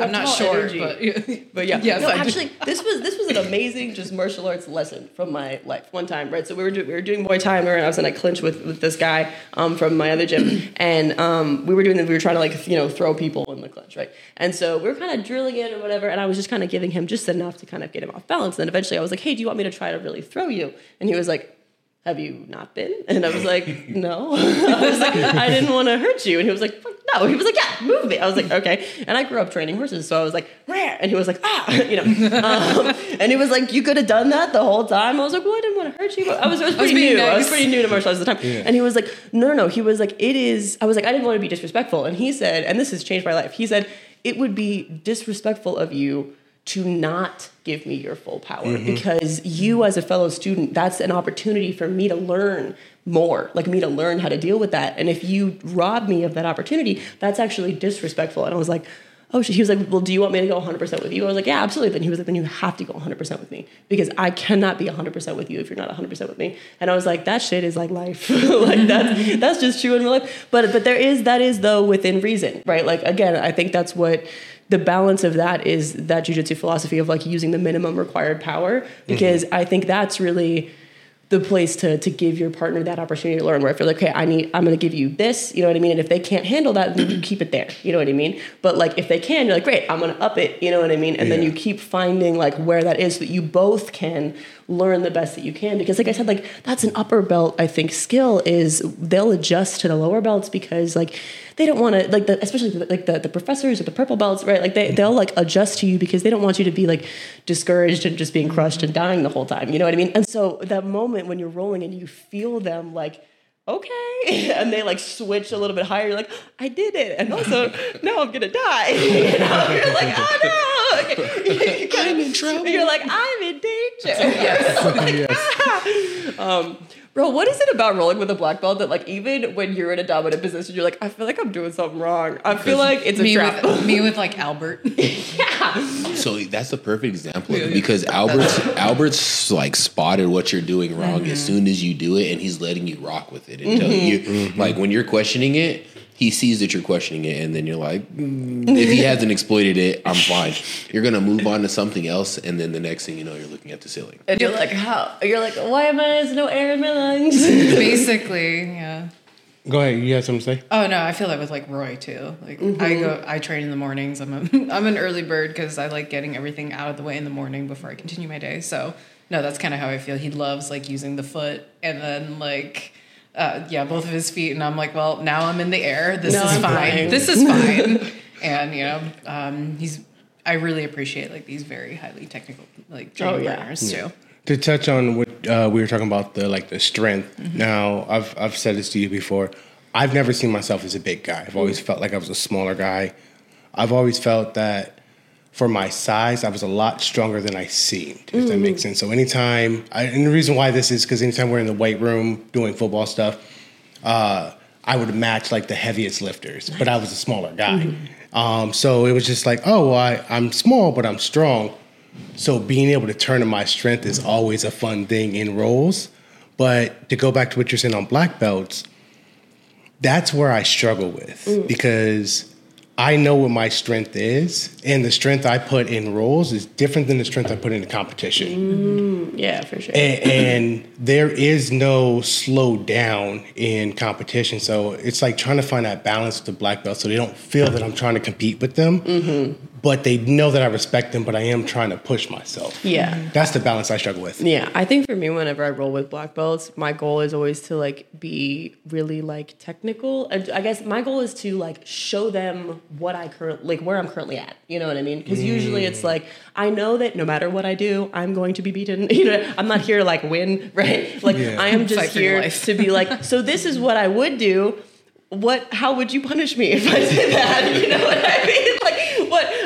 I'm not tall short, but But yeah, Yes, no, I do. actually, this was this was an amazing just martial arts lesson from my life. One time, right? So we were do, we were doing Muay Thai, and I was in a clinch with, with this guy um, from my other gym, and um, we were doing we were trying to like you know throw people in the clinch, right? And so we were kind of drilling it or whatever, and I was just kind of giving him just enough to kind of get him off balance. And then eventually, I was like, "Hey, do you want me to try to really throw you?" And he was like. Have you not been? And I was like, no. I was like, I didn't want to hurt you. And he was like, "Fuck no. He was like, yeah, move me. I was like, okay. And I grew up training horses, so I was like, rare. And he was like, ah, you know. Um, and he was like, you could have done that the whole time. I was like, well, I didn't want to hurt you. I was, I was pretty being new. I was pretty new to martial arts at the time. And he was like, no, no, no. He was like, it is. I was like, I didn't want to be disrespectful. And he said, and this has changed my life. He said, it would be disrespectful of you to not give me your full power. Mm-hmm. Because you as a fellow student that's an opportunity for me to learn more like me to learn how to deal with that. And if you rob me of that opportunity that's actually disrespectful. And i was like oh he was like well do you want me to go 100% with you? I was like yeah absolutely. Then he was like then you have to go 100% with me. Because i cannot be 100% with you if you're not 100% with me. And i was like that shit is like life. Like that's mm-hmm. that's just true in real life. But but there is that is though within reason right? Like again i think that's what the balance of that is that jujitsu philosophy of like using the minimum required power because mm-hmm. I think that's really the place to to give your partner that opportunity to learn where I feel like okay I need I'm gonna give you this you know what I mean? And if they can't handle that then you keep it there you know what I mean? But like if they can you're like great I'm gonna up it you know what I mean? And then you keep finding like where that is so that you both can learn the best that you can because like I said like that's an upper belt I think skill is they'll adjust to the lower belts because like they don't want to like the especially the, like the, the professors or the purple belts right? Like they, mm-hmm. they'll like adjust to you because they don't want you to be like discouraged and just being mm-hmm. crushed and dying the whole time you know what i mean? And so that moment when you're rolling and you feel them like okay and they like switch a little bit higher you're like i did it and also now i'm gonna die you know? You're like oh no Okay. I'm in trouble. you're like i'm in danger Yes. Ah. um, bro, what is it about rolling with a black belt that like even when you're in a dominant position, you're like, I feel like I'm doing something wrong. I feel like it's a me trap. with me with like Albert. yeah. So that's the perfect example of it because Albert's Albert's like spotted what you're doing wrong as mm-hmm. soon as you do it, and he's letting you rock with it and telling mm-hmm. you mm-hmm. like when you're questioning it. He sees that you're questioning it, and then you're like, "Mm, if he hasn't exploited it, I'm fine. You're gonna move on to something else, and then the next thing you know, you're looking at the ceiling. and you're like, how? You're like, why am I? There's no air in my lungs. Basically, yeah. Go ahead. You have something to say? Oh no, I feel that with like Roy too. Like I go, I train in the mornings. I'm a, I'm an early bird because I like getting everything out of the way in the morning before I continue my day. So no, that's kind of how I feel. He loves like using the foot and then like. Uh, yeah, both of his feet, and I'm like, well, now I'm in the air. This Now is I'm fine. flying. This is fine. and you know, um, he's. I really appreciate like these very highly technical like training Oh, yeah. partners too. To touch on what uh, we were talking about the like the strength. Now, I've I've said this to you before. I've never seen myself as a big guy. I've always felt like I was a smaller guy. I've always felt that for my size, I was a lot stronger than I seemed. If that makes sense. So anytime, I, and the reason why this is because anytime we're in the weight room doing football stuff, uh, I would match like the heaviest lifters, but I was a smaller guy. Um, so it was just like, oh, well, I, I'm small, but I'm strong. So being able to turn to my strength is always a fun thing in rolls. But to go back to what you're saying on black belts, that's where I struggle with because I know what my strength is, and the strength I put in rolls is different than the strength I put in the competition. Mm-hmm. yeah, for sure. And, and there is no slow down in competition. So it's like trying to find that balance with the black belt so they don't feel that I'm trying to compete with them, mm-hmm. But they know that I respect them, but I am trying to push myself. yeah. That's the balance I struggle with. Yeah, I think for me, whenever I roll with black belts, my goal is always to like be really like technical. And I guess my goal is to like show them what I current like where I'm currently at. You know what I mean? Because usually it's like I know that no matter what I do, I'm going to be beaten. You know, I'm not here to like win, right? Like Yeah. I am just Fight here to be like, so this is what I would do. What? How would you punish me if I did that? You know what I mean?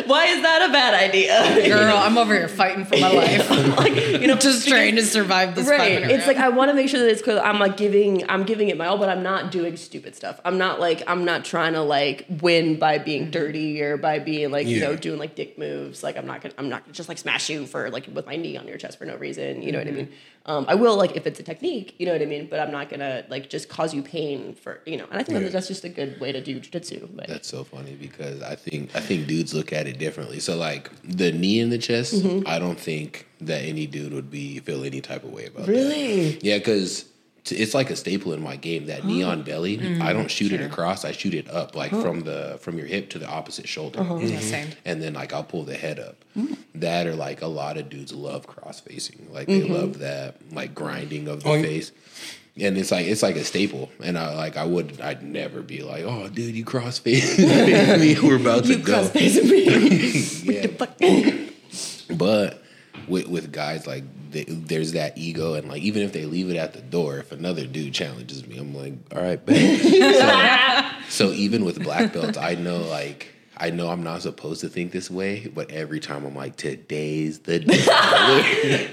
Like, what? Why is that a bad idea? Girl, I'm over here fighting for my life. like you know, Just trying to survive this right. five minute It's like. I want to make sure that it's clear. I'm like giving, I'm giving it my all, but I'm not doing stupid stuff. I'm not like, I'm not trying to like win by being dirty or by being like, you know, doing like dick moves. Like I'm not gonna, I'm not gonna just like smash you for like with my knee on your chest for no reason. You know what I mean? Um, I will like if it's a technique. You know what I mean? But I'm not gonna like just cause you pain for you know. And I think that that's just a good way to do jujitsu. But That's so funny because I think I think dudes look at it differently. So like the knee in the chest, Mm-hmm. I don't think that any dude would be feel any type of way about that. really, Yeah, because it's like a staple in my game. That knee on belly, Mm-hmm. I don't shoot it across. I shoot it up, like from the from your hip to the opposite shoulder, Uh-huh. Yeah, same. and then like I'll pull the head up. Mm. That or like a lot of dudes love cross facing. Like they Mm-hmm. love that like grinding of the Oh, you- face. And it's like it's like a staple, and I like I would I'd never be like, oh, dude, you cross face me. We're about to you go. me. Yeah. But with with guys like they, there's that ego, and like even if they leave it at the door, if another dude challenges me, I'm like, all right, bet. so, so even with black belts, I know like I know I'm not supposed to think this way, but every time I'm like, today's the day.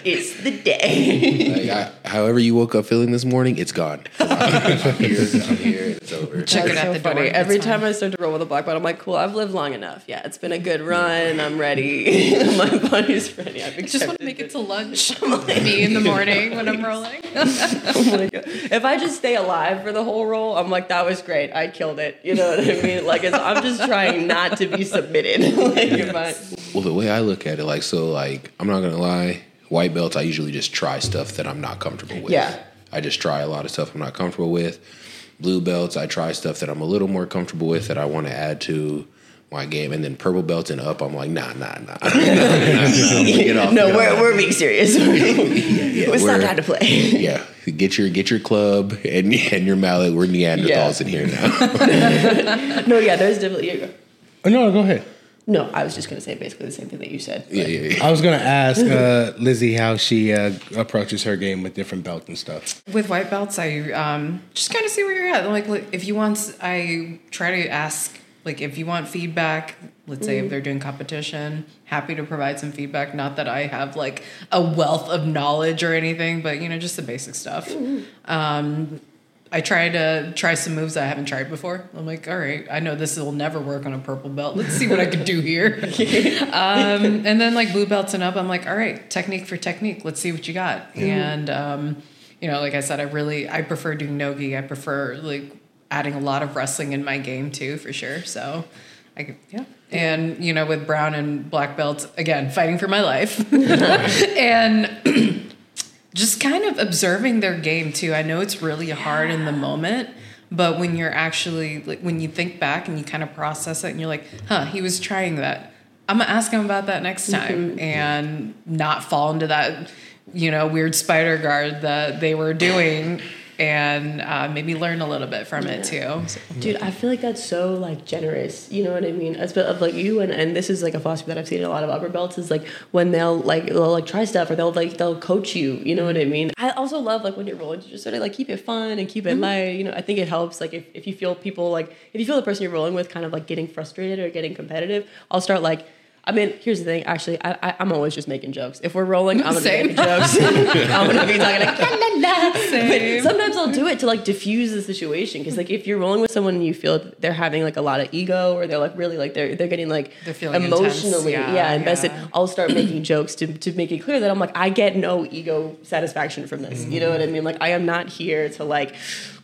it's the day. like, I, however you woke up feeling this morning, it's gone. I'm, I'm here, I'm here, it's over. Check it That's at the door. It's Every fine. time I start to roll with a black belt, I'm like, cool, I've lived long enough. Yeah, it's been a good run. I'm ready. My body's ready. I've just want to make it it. to lunch. Me in the morning when I'm rolling. Oh my God. If I just stay alive for the whole roll, I'm like, that was great. I killed it. You know what I mean? Like, it's, I'm just trying not to be submitted. like, I, Well, the way I look at it, like, so, like, I'm not gonna lie, white belts, I usually just try stuff that I'm not comfortable with. Yeah. I just try a lot of stuff I'm not comfortable with. Blue belts, I try stuff that I'm a little more comfortable with that I want to add to my game. And then purple belts and up, I'm like, nah, nah, nah. nah, nah, nah. No, we're, we're being serious. it's not we're- not time to play. Yeah, get your get your club and and your mallet. We're Neanderthals Yeah. in here now. no, yeah, there's definitely. You go. Oh, no, go ahead. No, I was just going to say basically the same thing that you said. yeah, yeah, yeah. I was gonna ask uh, Lizzy how she uh, approaches her game with different belts and stuff. With white belts, I um, just kind of see where you're at. Like, like, if you want, I try to ask, like, if you want feedback, let's say if they're doing competition, happy to provide some feedback. Not that I have like a wealth of knowledge or anything, but you know, just the basic stuff. Um, I try to try some moves I haven't tried before. I'm like, all right, I know this will never work on a purple belt. Let's see what I can do here. um, and then like blue belts and up, I'm like, all right, technique for technique. Let's see what you got. And um, you know, like I said, I really I prefer doing nogi. I prefer like adding a lot of wrestling in my game too, for sure. So. I could, yeah. And, you know, with brown and black belts, again, fighting for my life. and just kind of observing their game too. I know it's really hard in the moment, but when you're actually like when you think back and you kind of process it and you're like, "Huh, he was trying that. I'm going to ask him about that next time mm-hmm. and not fall into that, you know, weird spider guard that they were doing and uh, maybe learn a little bit from it too." So- Dude, I feel like that's so like generous. You know what I mean? As of like you and, and this is like a philosophy that I've seen in a lot of upper belts is like when they'll like they'll like try stuff or they'll like they'll coach you. You know what I mean? I also love like when you're rolling to just sort of like keep it fun and keep it light. You know, I think it helps. Like if, if you feel people like if you feel the person you're rolling with kind of like getting frustrated or getting competitive, I'll start like. I mean, here's the thing. Actually, I, I, I'm always just making jokes. If we're rolling, I'm gonna Same. be making jokes. I'm gonna be talking like la la la. Same. But sometimes I'll do it to like diffuse the situation because like if you're rolling with someone and you feel they're having like a lot of ego or they're like really like they're they're getting like They're feeling emotionally intense. yeah, Yeah, invested. yeah. I'll start making jokes to to make it clear that I'm like I get no ego satisfaction from this. You know what I mean? Like I am not here to like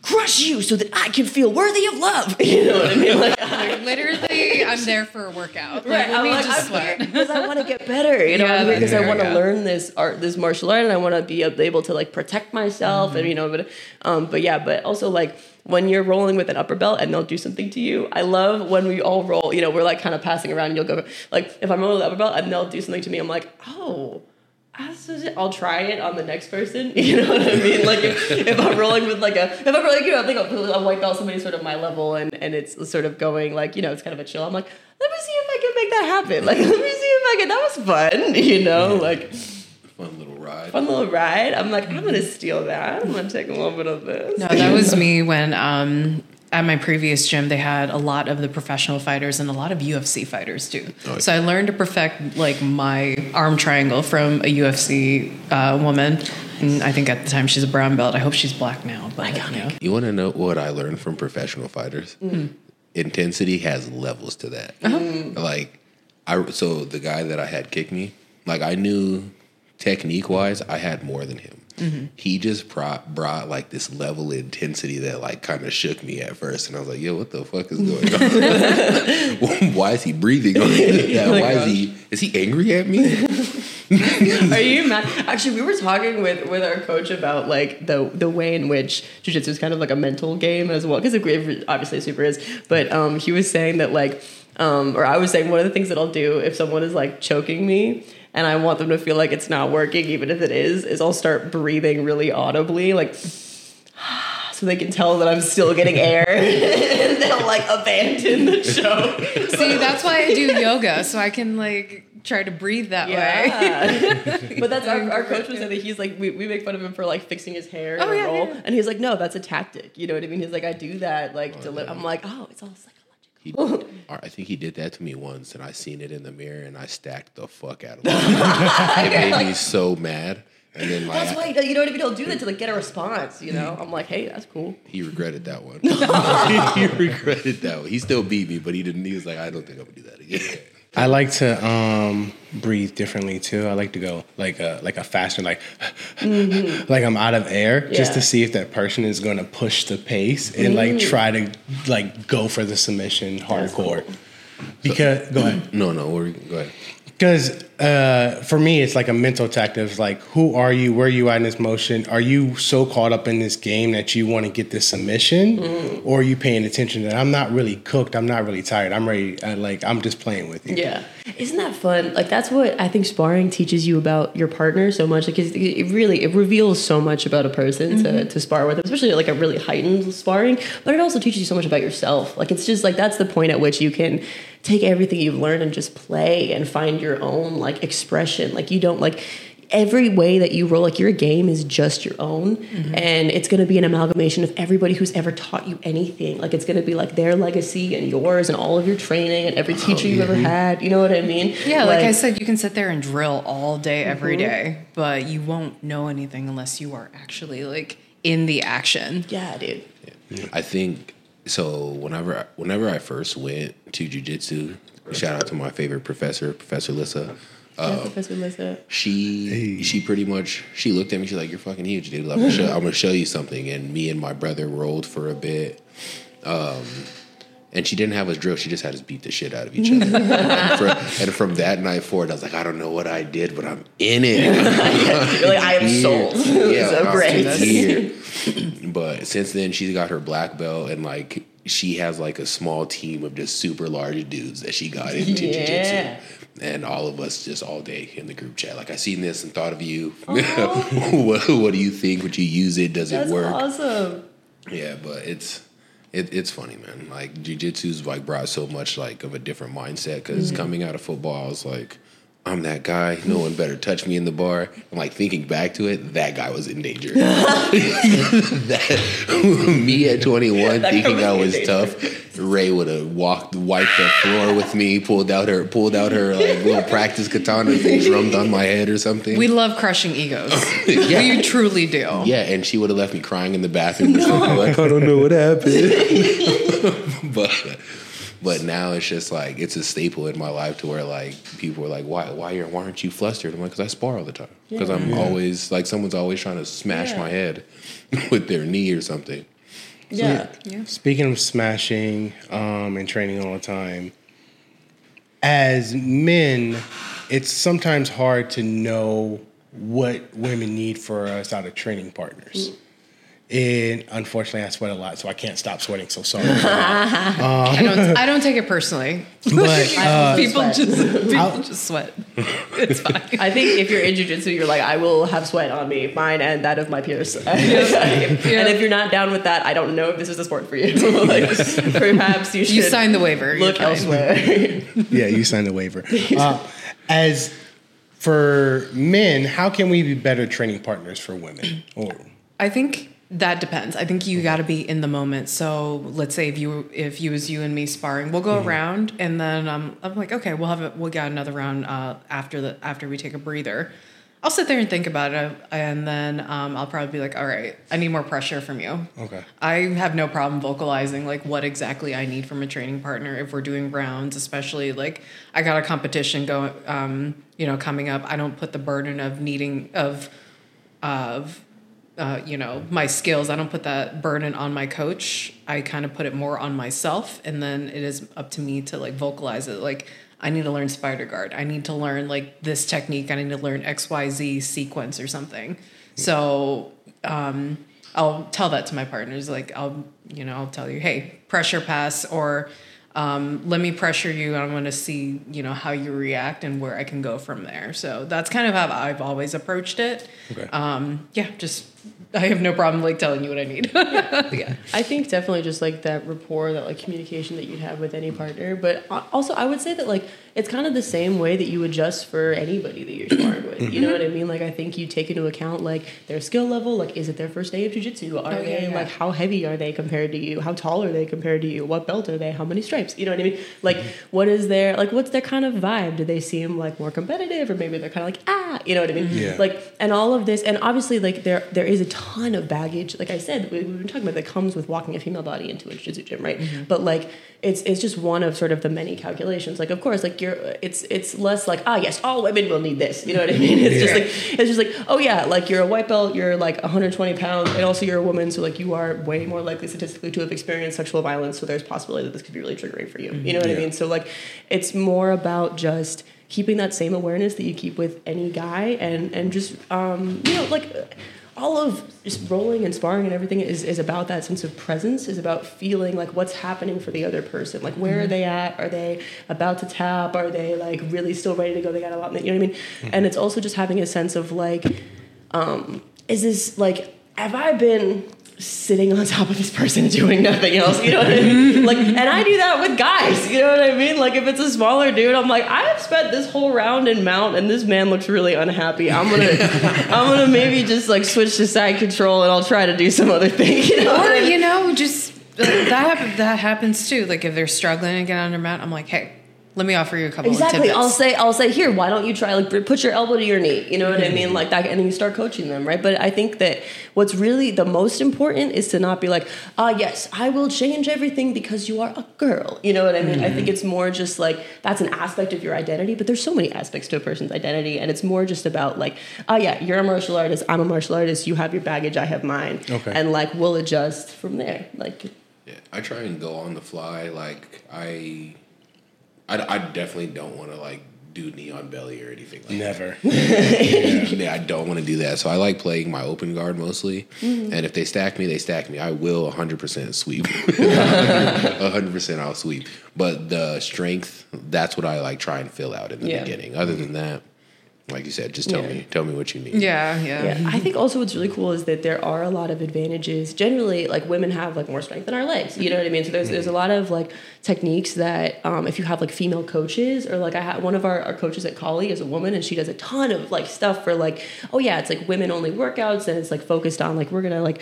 crush you so that I can feel worthy of love. You know what I mean? Like. Literally, I'm there for a workout. Right, Like, let I'm me like, just sweat. because I want to get better. You know, Yeah, because I want to learn this art, this martial art, and I want to be able to like protect myself, and you know, but um, but yeah, but also like when you're rolling with an upper belt and they'll do something to you. I love when we all roll. You know, we're like kind of passing around, and you'll go like if I'm rolling with the upper belt and they'll do something to me, I'm like, oh. That's just it. I'll try it on the next person. You know what I mean? Like if, if I'm rolling with like a if I'm rolling, you know, I think a, a white belt, somebody sort of my level, and and it's sort of going like you know, it's kind of a chill. I'm like, let me see if I can make that happen. Like let me see if I can. That was fun. You know, like Fun little ride. fun little ride. I'm like, I'm gonna steal that. I'm gonna take a little bit of this. No, that was me when um at my previous gym, they had a lot of the professional fighters and a lot of UFC fighters too. Oh, yeah. So I learned to perfect like my arm triangle from a UFC uh, woman, and I think at the time she's a brown belt. I hope she's black now. But you know. You want to know what I learned from professional fighters? Mm-hmm. Intensity has levels to that. Uh-huh. Mm-hmm. Like, I so the guy that I had kick me, like I knew technique wise, I had more than him. He just brought brought like this level of intensity that like kind of shook me at first, and I was like, "Yo, what the fuck is going on? Why is he breathing like that? Oh Why is he is he angry at me?" Are you mad? Actually, we were talking with with our coach about like the the way in which jujitsu is kind of like a mental game as well, because obviously super is. But um, he was saying that like, um, or I was saying one of the things that I'll do if someone is like choking me. And I want them to feel like it's not working, even if it is. Is I'll start breathing really audibly, like so they can tell that I'm still getting air, and they'll like abandon the choke. See, that's why I do yoga, so I can like try to breathe that way. But that's our, our coach was saying that he's like we, we make fun of him for like fixing his hair in Oh, a yeah, roll. yeah. And he's like, no, that's a tactic. You know what I mean? He's like, I do that like to oh, live. I'm like, oh, it's all psychological. He, I think he did that to me once, and I seen it in the mirror, and I stacked the fuck out of him. it made me so mad. And then like That's why you know what I mean. He'll do that to like get a response. You know, I'm like, hey, that's cool. he regretted that one. he regretted that one. He still beat me, but he didn't. He was like, I don't think I'm gonna do that again. I like to um, breathe differently too. I like to go like a like a faster like like I'm out of air just to see if that person is going to push the pace and like try to like go for the submission hardcore. Because go ahead. No, no. We're, go ahead. Because uh, for me, it's like a mental tactic. Like, who are you? Where are you at in this motion? Are you so caught up in this game that you want to get this submission, Mm. or are you paying attention that I'm not really cooked? I'm not really tired. I'm ready. I, like I'm just playing with you. Yeah. Isn't that fun? Like that's what I think sparring teaches you about your partner so much. Like it, it really it reveals so much about a person to, to spar with, especially like a really heightened sparring. But it also teaches you so much about yourself. Like it's just like that's the point at which you can take everything you've learned and just play and find your own like expression. Like you don't like every way that you roll like your game is just your own. Mm-hmm. And it's going to be an amalgamation of everybody who's ever taught you anything. Like it's going to be like their legacy and yours and all of your training and every oh, teacher you've ever had. You know what i mean? Yeah, like, I said, you can sit there and drill all day, every mm-hmm. day, but you won't know anything unless you are actually like in the action. yeah dude. I think so. Whenever whenever I first went to jujitsu, shout out to my favorite professor, Professor Lissa. yeah, Professor Lissa. She she pretty much she looked at me. She's like, "You're fucking huge, dude. I'm gonna, show, I'm gonna show you something." And me and my brother rolled for a bit. Um, and she didn't have us drill. She just had us beat the shit out of each other. and, from, and from that night forward, I was like, I don't know what I did, but I'm in it. Like i am sold Yeah, so great here. but since then, she's got her black belt, and like she has like a small team of just super large dudes that she got into Yeah. jiu-jitsu. And all of us just all day in the group chat. Like I seen this and thought of you. what, what do you think? Would you use it? Does that's it work? awesome Yeah, but it's it, it's funny, man. Like jujitsu's like brought so much like of a different mindset because Mm-hmm. coming coming out of football, I was like, I'm that guy. No one better touch me in the bar. And like thinking back to it, that guy was in danger. that, me at 21 That thinking was I was tough. Rey would have walked, wiped the floor with me, pulled out her, pulled out her like little practice katana and drummed on my head or something. We love crushing egos. Yeah. We truly do. Yeah, and she would have left me crying in the bathroom. or something, like I don't know what happened. but but now it's just like it's a staple in my life to where like people are like, why why are why aren't you flustered? I'm like, because I spar all the time. Because I'm always like someone's always trying to smash Yeah. my head with their knee or something. yeah Speaking of smashing um, and training all the time, as men, it's sometimes hard to know what women need for us out of training partners. And unfortunately, I sweat a lot, so I can't stop sweating. So sorry. I don't. I don't take it personally. but uh, people sweat. just people I'll- just sweat. It's fine. I think if you're in jujitsu, you're like, I will have sweat on me, mine and that of my peers. and if you're not down with that, I don't know if this is a sport for you. like, perhaps you should You signed the waiver. look elsewhere. yeah, you signed the waiver. Uh, as for men, how can we be better training partners for women? Or I think That depends. I think you got to be in the moment. So let's say if you if you was you and me sparring, we'll go Mm-hmm. around, and then um, I'm like, okay, we'll have a, we'll get another round uh, after the after we take a breather. I'll sit there and think about it, and then um, I'll probably be like, all right, I need more pressure from you. Okay. I have no problem vocalizing like what exactly I need from a training partner if we're doing rounds, especially like I got a competition going, um, you know, coming up. I don't put the burden of needing of of uh, you know my skills. I don't put that burden on my coach. I kind of put it more on myself, and then it is up to me to like vocalize it. Like I need to learn spider guard. I need to learn like this technique. I need to learn X Y Z sequence or something. So um, I'll tell that to my partners. Like I'll you know I'll tell you, hey, pressure pass or um, let me pressure you. I want to see you know how you react and where I can go from there. So that's kind of how I've always approached it. Okay. Um, yeah, just I have no problem like telling you what I need. yeah. I think definitely just like that rapport, that like communication that you'd have with any partner. But also, I would say that like it's kind of the same way that you adjust for anybody that you're sparring with. You know mm-hmm. what I mean? Like I think you take into account like their skill level. Like is it their first day of jujitsu? Are Oh, they yeah. like how heavy are they compared to you? How tall are they compared to you? What belt are they? How many stripes? You know what I mean? Like mm-hmm. what is their like what's their kind of vibe? Do they seem like more competitive or maybe they're kind of like ah? You know what I mean? Mm-hmm. Yeah. Like and all of this and obviously like there there is a ton of baggage. Like i said we, we've been talking about that comes with walking a female body into a jiu-jitsu gym right? But like it's it's just one of sort of the many calculations. Like of course like you're it's it's less like ah yes all women will need this. You know what i mean? It's just like it's just like oh yeah like you're a white belt you're like 120 pounds and also you're a woman so like you are way more likely statistically to have experienced sexual violence so there's possibility that this could be really triggering for you. You know what i mean? So like it's more about just keeping that same awareness that you keep with any guy and and just um you know like all of just rolling and sparring and everything is, is about that sense of presence is about feeling like what's happening for the other person. Like where are they at? Are they about to tap? Are they like really still ready to go? They got a lot you know what i mean? And it's also just having a sense of like um, is this like have I been sitting on top of this person doing nothing else? You know what I mean? Like, and I do that with guys. You know what I mean? Like, if it's a smaller dude, I'm like, I have spent this whole round in mount, and this man looks really unhappy. I'm gonna, I'm gonna maybe just like switch to side control, and I'll try to do some other thing. You know? or I mean? you know just that happen- that happens too like if they're struggling to get on their mat i'm like hey let me offer you a couple of Exactly. I'll say, I'll say, here, why don't you try, like, put your elbow to your knee? You know what I mean? Like that, and then you start coaching them, right? But I think that what's really the most important is to not be like, ah, yes, I will change everything because you are a girl. You know what I mean? I think it's more just like that's an aspect of your identity, but there's so many aspects to a person's identity, and it's more just about like, ah, yeah, you're a martial artist, I'm a martial artist, you have your baggage, I have mine, Okay. and like we'll adjust from there. Like, Yeah, I try and go on the fly. Like I, I, I definitely don't want to like do knee on belly or anything. Like Never. that. Yeah, I don't want to do that. So I like playing my open guard mostly. Mm-hmm. And if they stack me, they stack me. I will 100% sweep. 100% I'll sweep. But the strength, that's what I like try and fill out in the Yeah. beginning. Other than that, like you said, just tell Yeah. me, tell me what you need. yeah yeah, Yeah, I think also what's really cool is that there are a lot of advantages. Generally, like women have like more strength in our legs. You know what I mean? So there's there's a lot of like techniques that um, if you have like female coaches or like I had one of our, our coaches at Collie is a woman and she does a ton of like stuff for like oh yeah it's like women only workouts and it's like focused on like we're gonna like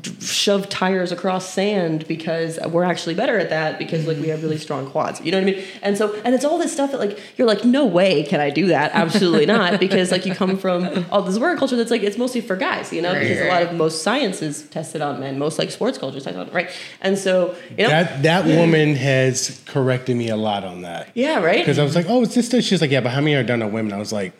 d- shove tires across sand because we're actually better at that because like we have really strong quads. You know what I mean? And so and it's all this stuff that like you're like no way can I do that absolutely not because like you come from all this work culture that's like it's mostly for guys you know Right, because a lot of most science is tested on men most like sports culture is tested on right and so you know That that woman has corrected me a lot on that. yeah right Because I was like, oh, it's this. She's like, yeah, but how many are done on women? I was like,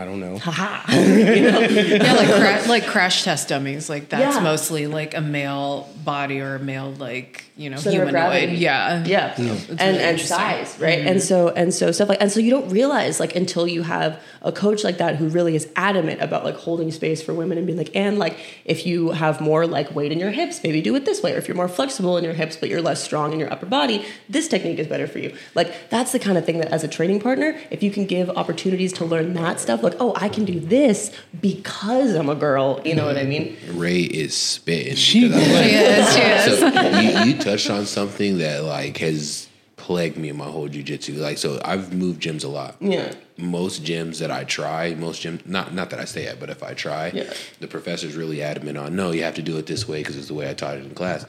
I don't know. Haha. you know? Yeah like cra- like crash test dummies. Like that's Yeah. mostly like a male body or a male like you know Center of humanoid. gravity. yeah. Yeah. And really and size right? Mm-hmm. And so and so stuff like and so you don't realize like until you have a coach like that who really is adamant about like holding space for women and being like and like if you have more like weight in your hips maybe do it this way. Or if you're more flexible in your hips but you're less strong in your upper body this technique is better for you. Like that's the kind of thing that as a training partner if you can give opportunities to learn that stuff like oh i can do this because i'm a girl you know what i mm-hmm. mean Rey is spitting. She- like- she is she is so you, you touched on something that like has plagued me in my whole jujitsu. Like, so I've moved gyms a lot. yeah most gyms that I try, most gyms, not not that I stay at, but if I try, Yeah. the professor's really adamant on no, you have to do it this way because it's the way I taught it in class.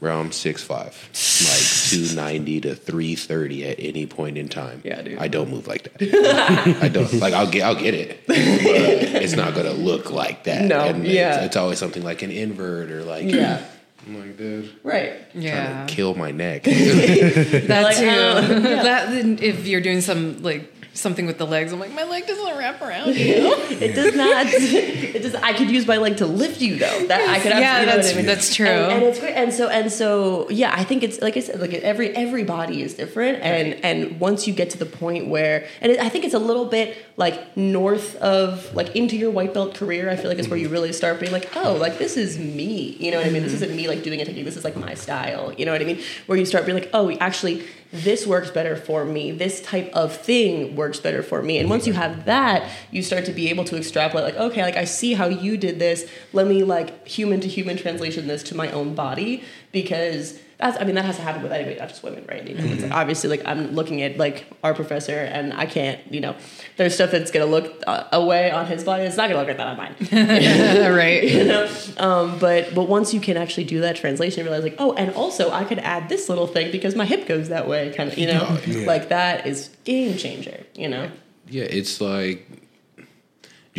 Bro, I'm six five, like two ninety to three thirty at any point in time. Yeah, dude. I don't move like that. I don't like. I'll get. I'll get it, but it's not gonna look like that. No, and yeah. It's, it's always something like an invert or like. Yeah. I'm like, dude, Right. Yeah. trying to kill my neck. That Like, too. uh, That if you're doing some like something with the legs, I'm like, my leg doesn't wrap around you. It does not. It does. I could use my leg to lift you though. That I could. Yeah, absolutely- you know that's- I mean? that's true. And, and it's great. And so and so yeah, I think it's like I said, like every every body is different, and and once you get to the point where, and it, I think it's a little bit like north of like into your white belt career. I feel like it's where you mm-hmm. really start being like, oh, like this is me. You know what I mean? This mm-hmm. isn't me like doing a technique. This is like my style. You know what I mean? Where you start being like, oh, actually, this works better for me. This type of thing works better for me. And once you have that, you start to be able to extrapolate, like, okay, like I see how you did this. Let me like human to human translation this to my own body because that's, I mean, that has to happen with anybody, not just women, right? You know, it's obviously like I'm looking at like our professor and I can't, you know, there's stuff that's gonna look uh, away on his body. It's not gonna look like that on mine. right. you know um, but but once you can actually do that translation you realize like oh and also i could add this little thing because my hip goes that way kind of you know Oh, yeah. like that is game changer you know Yeah, it's like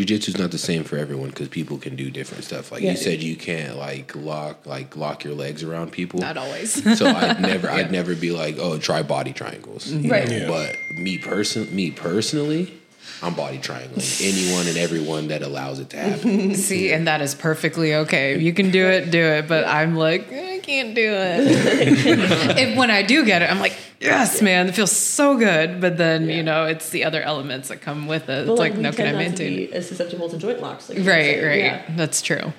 jujitsu's not the same for everyone because people can do different stuff. Like Yeah. you said, you can't like lock like lock your legs around people. Not always. so I'd never, I'd never be like, oh, try body triangles. Right. Yeah. But me person, me personally, I'm body triangling anyone and everyone that allows it to happen. See, and that is perfectly okay. You can do it, do it. But I'm like, I can't do it. if when I do get it, I'm like, yes, man, it feels so good. But then you know, it's the other elements that come with it. But, it's like, we no, can I tend not to maintain? be as susceptible to joint locks like Right, saying. right. Yeah. That's true.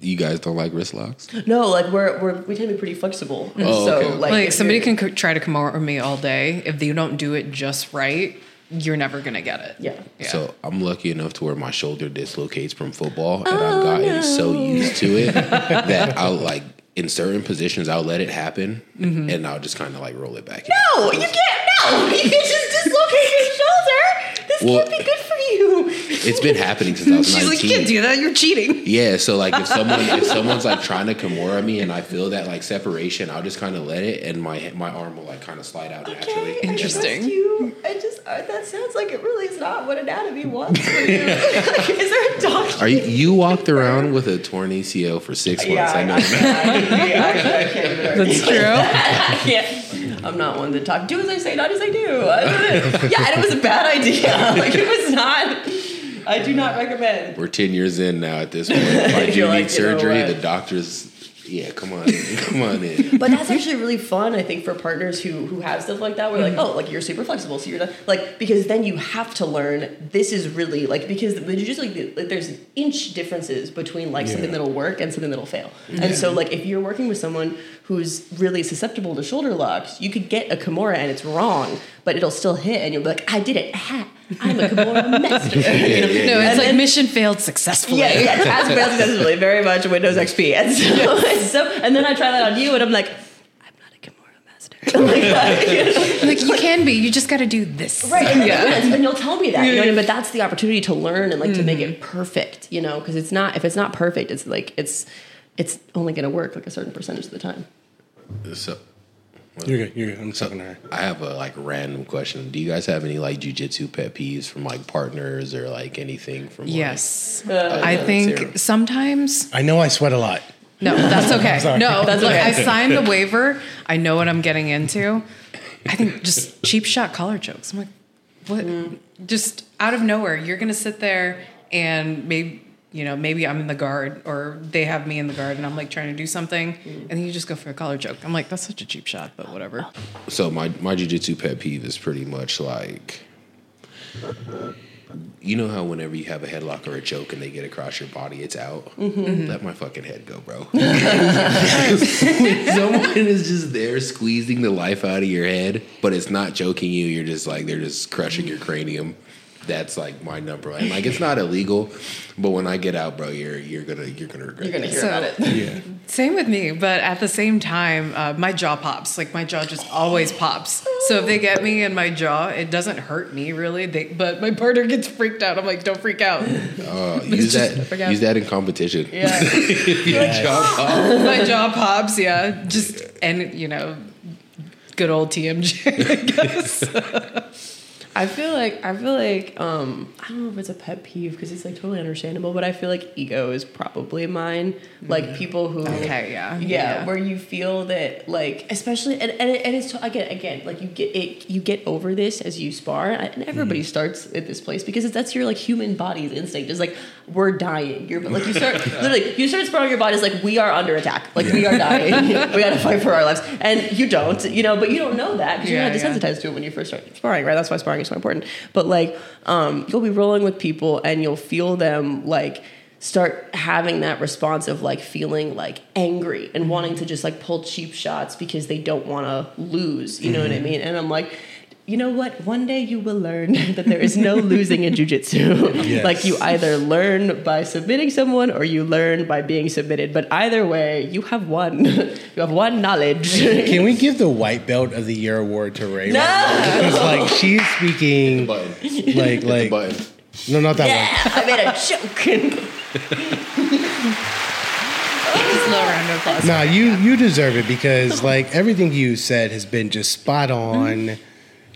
you guys don't like wrist locks? no like we're, we're we tend to be pretty flexible mm-hmm. Oh, so okay. like, Like somebody can co- try to come over me all day. If you don't do it just right, you're never gonna get it. yeah Yeah. So I'm lucky enough to where my shoulder dislocates from football, and Oh, I've gotten no. so used to it that I'll like in certain positions I'll let it happen, Mm-hmm. and I'll just kind of like roll it back. in. no you can't no you can't just dislocate your shoulder this Well, can't be good for you It's been happening since I was She's like, you can't do that. You're cheating. Yeah, so like if someone if someone's like trying to Kimura me and I feel that like separation, I'll just kind of let it, and my my arm will like kind of slide out naturally. Okay, I Interesting. trust you. I just uh, that sounds like it really is not what anatomy wants for you. Like, is there a doctor? Are you you walked around with a torn ACL for six months? I know. I, I, I can't That's true. yeah. I'm not one to talk. Do as I say, not as I do. Yeah, and it was a bad idea. Like it was not. I do not recommend. We're ten years in now at this point. If I do You're need like, you know surgery, the doctors, yeah, come on, come on in. But that's actually really fun, I think, for partners who who have stuff like that. Where like, oh, like you're super flexible, so you're not, like because then you have to learn. This is really like because the just like, like there's inch differences between like something that'll work and something that'll fail. Mm-hmm. And so like if you're working with someone who's really susceptible to shoulder locks, you could get a Kimura and it's wrong, but it'll still hit, and you'll be like, I did it. Ah, I'm a Kimura master. You know? yeah, No, it's And like then- mission failed successfully. Yeah, yeah, task failed successfully. Very much Windows XP. And so, and so, and then I try that on you, and I'm like, I'm not a Kimura master. like, Like you can be. You just got to do this. right? And, Yeah. and, and you'll tell me that. You know what I mean? But that's the opportunity to learn and like to make it perfect. You know, because it's not if it's not perfect, it's like it's it's only going to work like a certain percentage of the time. So You're good. You're good. I'm talking to her. I have a like random question. Do you guys have any like jujitsu pet peeves from like partners or like anything from? like- Yes. Uh, I think Sarah. sometimes I know I sweat a lot. no, that's okay. sorry. No, That's like, okay. I signed the waiver. I know what I'm getting into. I think just cheap shot collar chokes. I'm like, what? Just out of nowhere, you're gonna sit there and maybe you know maybe I'm in the guard or they have me in the guard and I'm like trying to do something and then you just go for a collar choke. I'm like, that's such a cheap shot, but whatever. So my my jujitsu pet peeve is pretty much like. You know how whenever you have a headlock or a choke and they get across your body, it's out. Mm-hmm. Let my fucking head go, bro. when someone is just there squeezing the life out of your head, but it's not choking you. You're just like they're just crushing your cranium. That's like my number. And like it's not illegal, but when I get out, bro, you're you're gonna you're gonna regret. You're gonna that. hear So- about it. Yeah. Same with me, but at the same time, uh, my jaw pops. Like my jaw just always pops. So if they get me in my jaw, it doesn't hurt me really. They, but my partner gets freaked out. I'm like, don't freak out. Uh, use that forgot. use that in competition. Yeah. my jaw pops. Yeah, just and you know, good old TMJ. I guess. I feel like I feel like um I don't know if it's a pet peeve because it's like totally understandable, but I feel like ego is probably mine. Like people who Okay, yeah, yeah, yeah. where you feel that like especially and and, and it's again again like you get it you get over this as you spar and everybody starts at this place because that's your like human body's instinct is like we're dying. You're like you start literally you start sparring your body's like we are under attack like we are dying we got to fight for our lives and you don't you know but you don't know that because Yeah, you're not yeah. desensitized to it when you first start sparring right that's why sparring is so important. But like um, you'll be rolling with people and you'll feel them like start having that response of like feeling like angry and wanting to just like pull cheap shots because they don't want to lose you know what i mean? And i'm like you know what one day you will learn that there is no losing in jujitsu Yes. like you either learn by submitting someone or you learn by being submitted but either way you have won you have one knowledge Can we give the white belt of the year award to Rey? No! Because like she's speaking Button. like like Button. no not that one. yeah i made a joke Just a little round of applause. one. Nah, you you deserve it because like everything you said has been just spot on.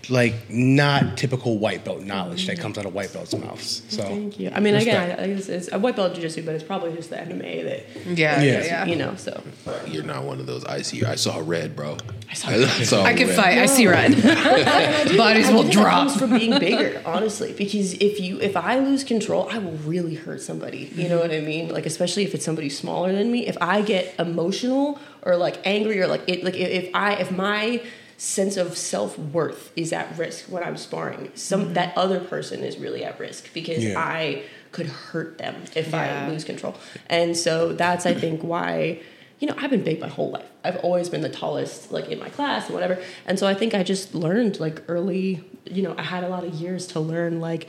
Like not typical white belt knowledge that comes out of white belts' mouths. So Thank you. I mean, again, Respect. I, I guess it's a white belt in jiu-jitsu, but it's probably just the MMA that Yeah, yeah, yeah. you know. So You're not one of those. I see. I saw red, bro. I saw saw I can red. fight. I see red. Bodies I will think that drop. comes from being bigger, honestly. Because if you if I lose control, I will really hurt somebody. You know what I mean? Like especially if it's somebody smaller than me. If I get emotional or like angry or like it like if if I if my sense of self-worth is at risk when I'm sparring, some mm-hmm. that other person is really at risk because Yeah. I could hurt them if Yeah. I lose control. And so that's I think why you know, I've been big my whole life. I've always been the tallest, like in my class and whatever. And so I think I just learned like early, you know, I had a lot of years to learn like,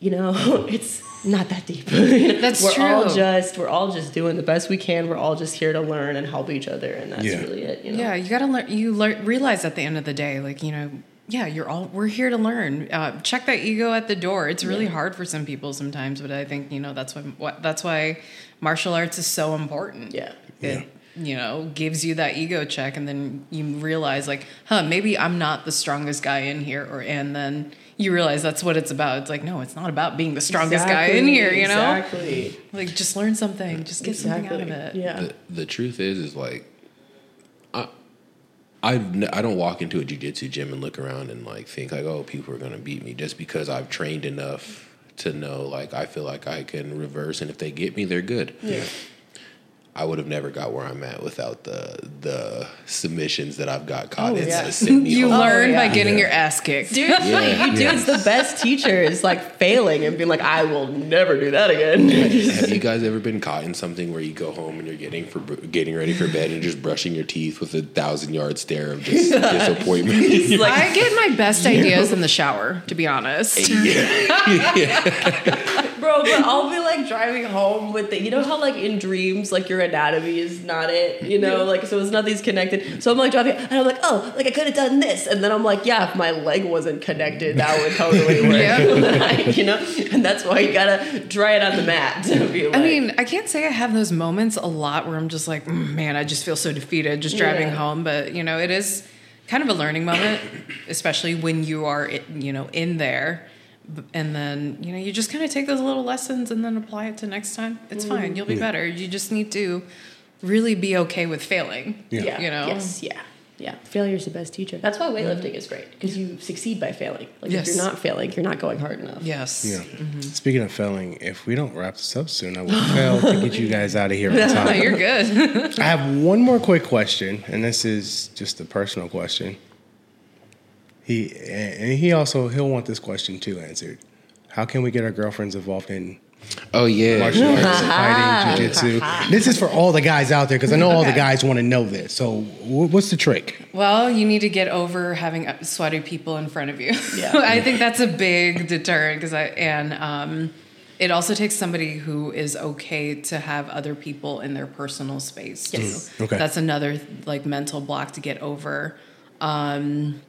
you know, it's not that deep. That's we're all true. just we're all just doing the best we can. We're all just here to learn and help each other, and that's Yeah. really it. You know? Yeah, you gotta learn. You learn, realize at the end of the day, like you know, yeah, you're all we're here to learn. Uh, check that ego at the door. It's really hard for some people sometimes, but I think you know that's why what that's why martial arts is so important. Yeah. it you know gives you that ego check, and then you realize like, huh, maybe I'm not the strongest guy in here, or and then you realize that's what it's about. It's like no, it's not about being the strongest guy in here. You know, exactly. like just learn something, just get something out of it. Yeah. the, the truth is is like I I've n- I don't walk into a jujitsu gym and look around and like think like oh people are gonna beat me just because I've trained enough to know like I feel like I can reverse and if they get me they're good. Yeah. I would have never got where I'm at without the the submissions that I've got caught Oh, in yeah. to send me You home. learn by yeah. getting Yeah. your ass kicked. Dude, you dude's the best teacher is like failing and being like, I will never do that again. Have you guys ever been caught in something where you go home and you're getting for getting ready for bed and just brushing your teeth with a thousand yard stare of just disappointment? Like, I get my best ideas in the shower, to be honest. Bro, but I'll be like driving home with the, you know how like in dreams, like your anatomy is not it, you know, like so it's nothing's connected. So I'm like driving, and I'm like, oh, like I could have done this, and then I'm like, yeah, if my leg wasn't connected, that would totally work, Yeah. you know. And that's why you gotta try it on the mat. To be like, I mean, I can't say I have those moments a lot where I'm just like, "Mm, man, I just feel so defeated just driving Yeah. home. But, you know, it is kind of a learning moment, especially when you are, you know, in there. B- And then, you know, you just kind of take those little lessons and then apply it to next time. It's mm-hmm. fine. You'll be better. You just need to really be okay with failing. Yeah. yeah, You know? yes, yeah. Yeah, failure's the best teacher. That's why weightlifting is great because you succeed by failing. Like Yes. if you're not failing, you're not going hard enough. Yes. Yeah. Mm-hmm. Speaking of failing, if we don't wrap this up soon, I will fail to get you guys out of here on time. you're good. I have one more quick question, and this is just a personal question. He and he also he'll want this question too answered. How can we get our girlfriends involved in Oh yeah. martial arts, fighting, jujitsu. This is for all the guys out there because I know all the guys want to know this. So, wh- what's the trick? Well, you need to get over having uh, sweaty people in front of you. Yeah. I think that's a big deterrent because I and um, it also takes somebody who is okay to have other people in their personal space. Too. Yes. Okay. That's another like mental block to get over. Um,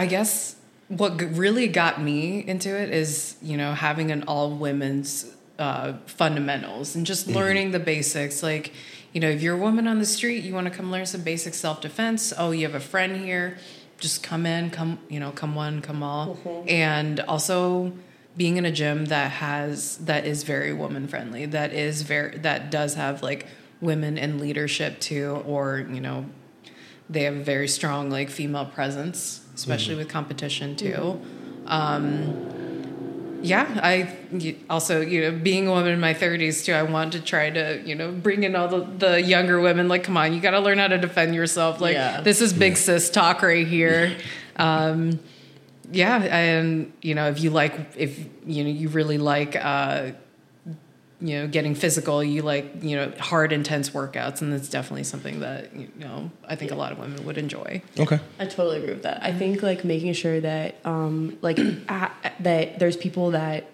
I guess what g- really got me into it is you know having an all women's uh, fundamentals and just learning the basics. Like you know, if you're a woman on the street, you want to come learn some basic self defense. Oh, you have a friend here, just come in, come you know, come one, come all, and also being in a gym that has that is very woman friendly that is very that does have like women in leadership too or you know they have a very strong like female presence especially with competition too. Um yeah I also you know being a woman in my 30s too i want to try to you know bring in all the, the younger women like come on you got to learn how to defend yourself. Like Yeah. this is big sis talk right here. Um yeah and you know if you like if you know you really like uh you know getting physical you like you know hard intense workouts and that's definitely something that you know i think a lot of women would enjoy Okay. I totally agree with that. I think like making sure that um like a that there's people that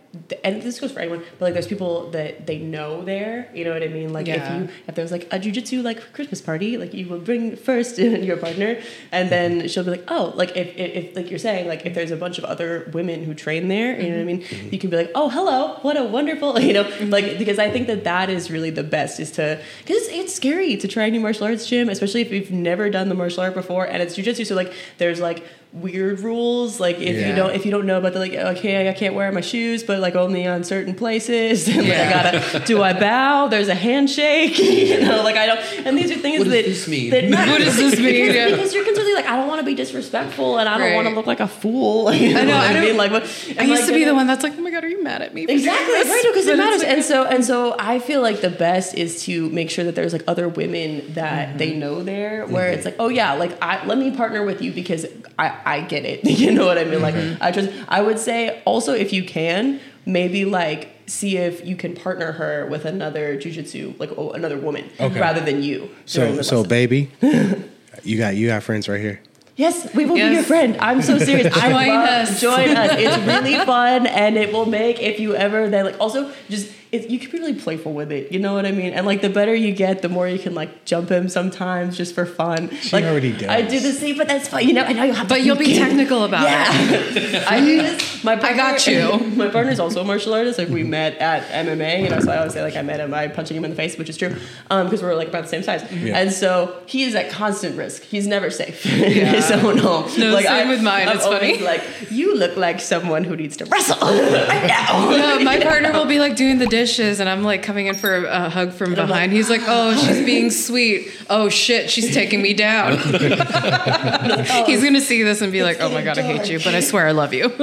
and this goes for anyone, but like there's people that they know there. You know what I mean? Like Yeah. if you if there's like a jujitsu like Christmas party, like you will bring first your partner, and then she'll be like, oh, like if, if, if like you're saying like if there's a bunch of other women who train there, you know what I mean? Mm-hmm. You can be like, oh, hello, what a wonderful, you know, mm-hmm. like because I think that that is really the best is to because it's, it's scary to try a new martial arts gym, especially if you've never done the martial art before and it's jujitsu. So like there's like weird rules, like if Yeah. you don't if you don't know about the like okay I can't wear my shoes, but like only on certain places. and like I gotta do I bow? There's a handshake, you know, like I don't. And these are things What does that this mean? that What does this mean? Because, Yeah. because you're constantly like I don't want to be disrespectful and I don't Right. want to look like a fool. You know, I know, what I I don't- mean, like what, i am used to be gonna- the one that's like oh my god are you mad at me Exactly, right? Because it matters, like- and so and so, I feel like the best is to make sure that there's like other women that they mm-hmm. know there, where mm-hmm. it's like, oh yeah, like I let me partner with you because I I get it. you know what I mean? Like mm-hmm. I just I would say also if you can maybe like see if you can partner her with another jujitsu like oh, another woman Okay. rather than you. So, so baby, you got you got friends right here. Yes, we will be your friend. I'm so serious. I Join love, us. Join us. It's really fun, and it will make if you ever then like also just it, you can be really playful with it. You know what I mean? And like the better you get, the more you can like jump him sometimes just for fun. She like, already does. I do the same, but that's fine. You know, I know you have. but to you'll be think. technical about it Yeah, I do this. My partner, got you. My partner's also a martial artist. Like we met at MMA, you know. So I always say like I met him by punching him in the face, which is true, um, because we're like about the same size. Yeah. And so he is at constant risk. He's never safe in his own home. No, like same with mine. I'm It's funny. Like you look like someone who needs to wrestle right now. No, my partner will be like doing the dishes, and I'm like coming in for a, a hug from I'm like, behind. He's like, "Oh, she's being sweet. Oh shit, she's taking me down." He's gonna see this and be like, "Oh my god, I hate you," but I swear I love you.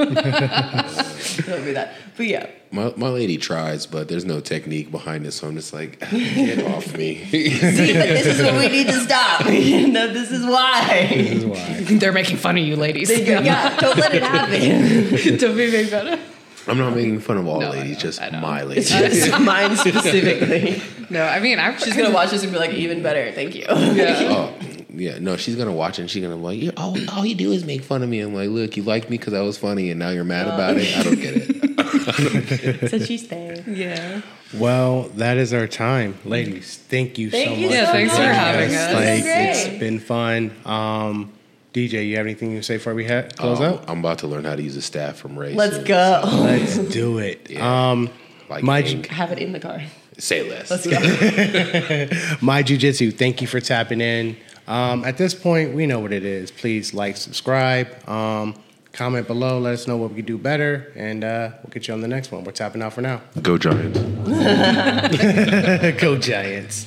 Don't do that. But yeah. My, my lady tries, but there's no technique behind it, so I'm just like, get off me. See, but this is what we need to stop. you know, this is why. This is why. They're making fun of you, ladies. yeah, don't let it happen. Don't be making fun of. I'm not making fun of all No, ladies, just my It's ladies. just mine specifically. No, I mean, I'm She's gonna watch this and be like, even better. Thank you. Yeah. oh, yeah, no, she's gonna watch it and she's gonna be like, "You- all, all you do is make fun of me. I'm like, look, you liked me because I was funny, and now you're mad about it. I don't get it. so she's there. Yeah. Well, that is our time, ladies. Thank you Thank so you much. Yeah, thanks for having Yes, us. Like This is great. it's been fun. Um, DJ, you have anything you say before we ha- close Um, out? I'm about to learn how to use a staff from Rey. Let's soon. go. Let's do it. Yeah. Um, Like, My- King. Have it in the car. say less. Let's go. my jujitsu. Thank you for tapping in. Um, at this point, we know what it is. Please like, subscribe, um, comment below. Let us know what we can do better, and uh, we'll get you on the next one. We're tapping out for now. Go Giants. Go Giants.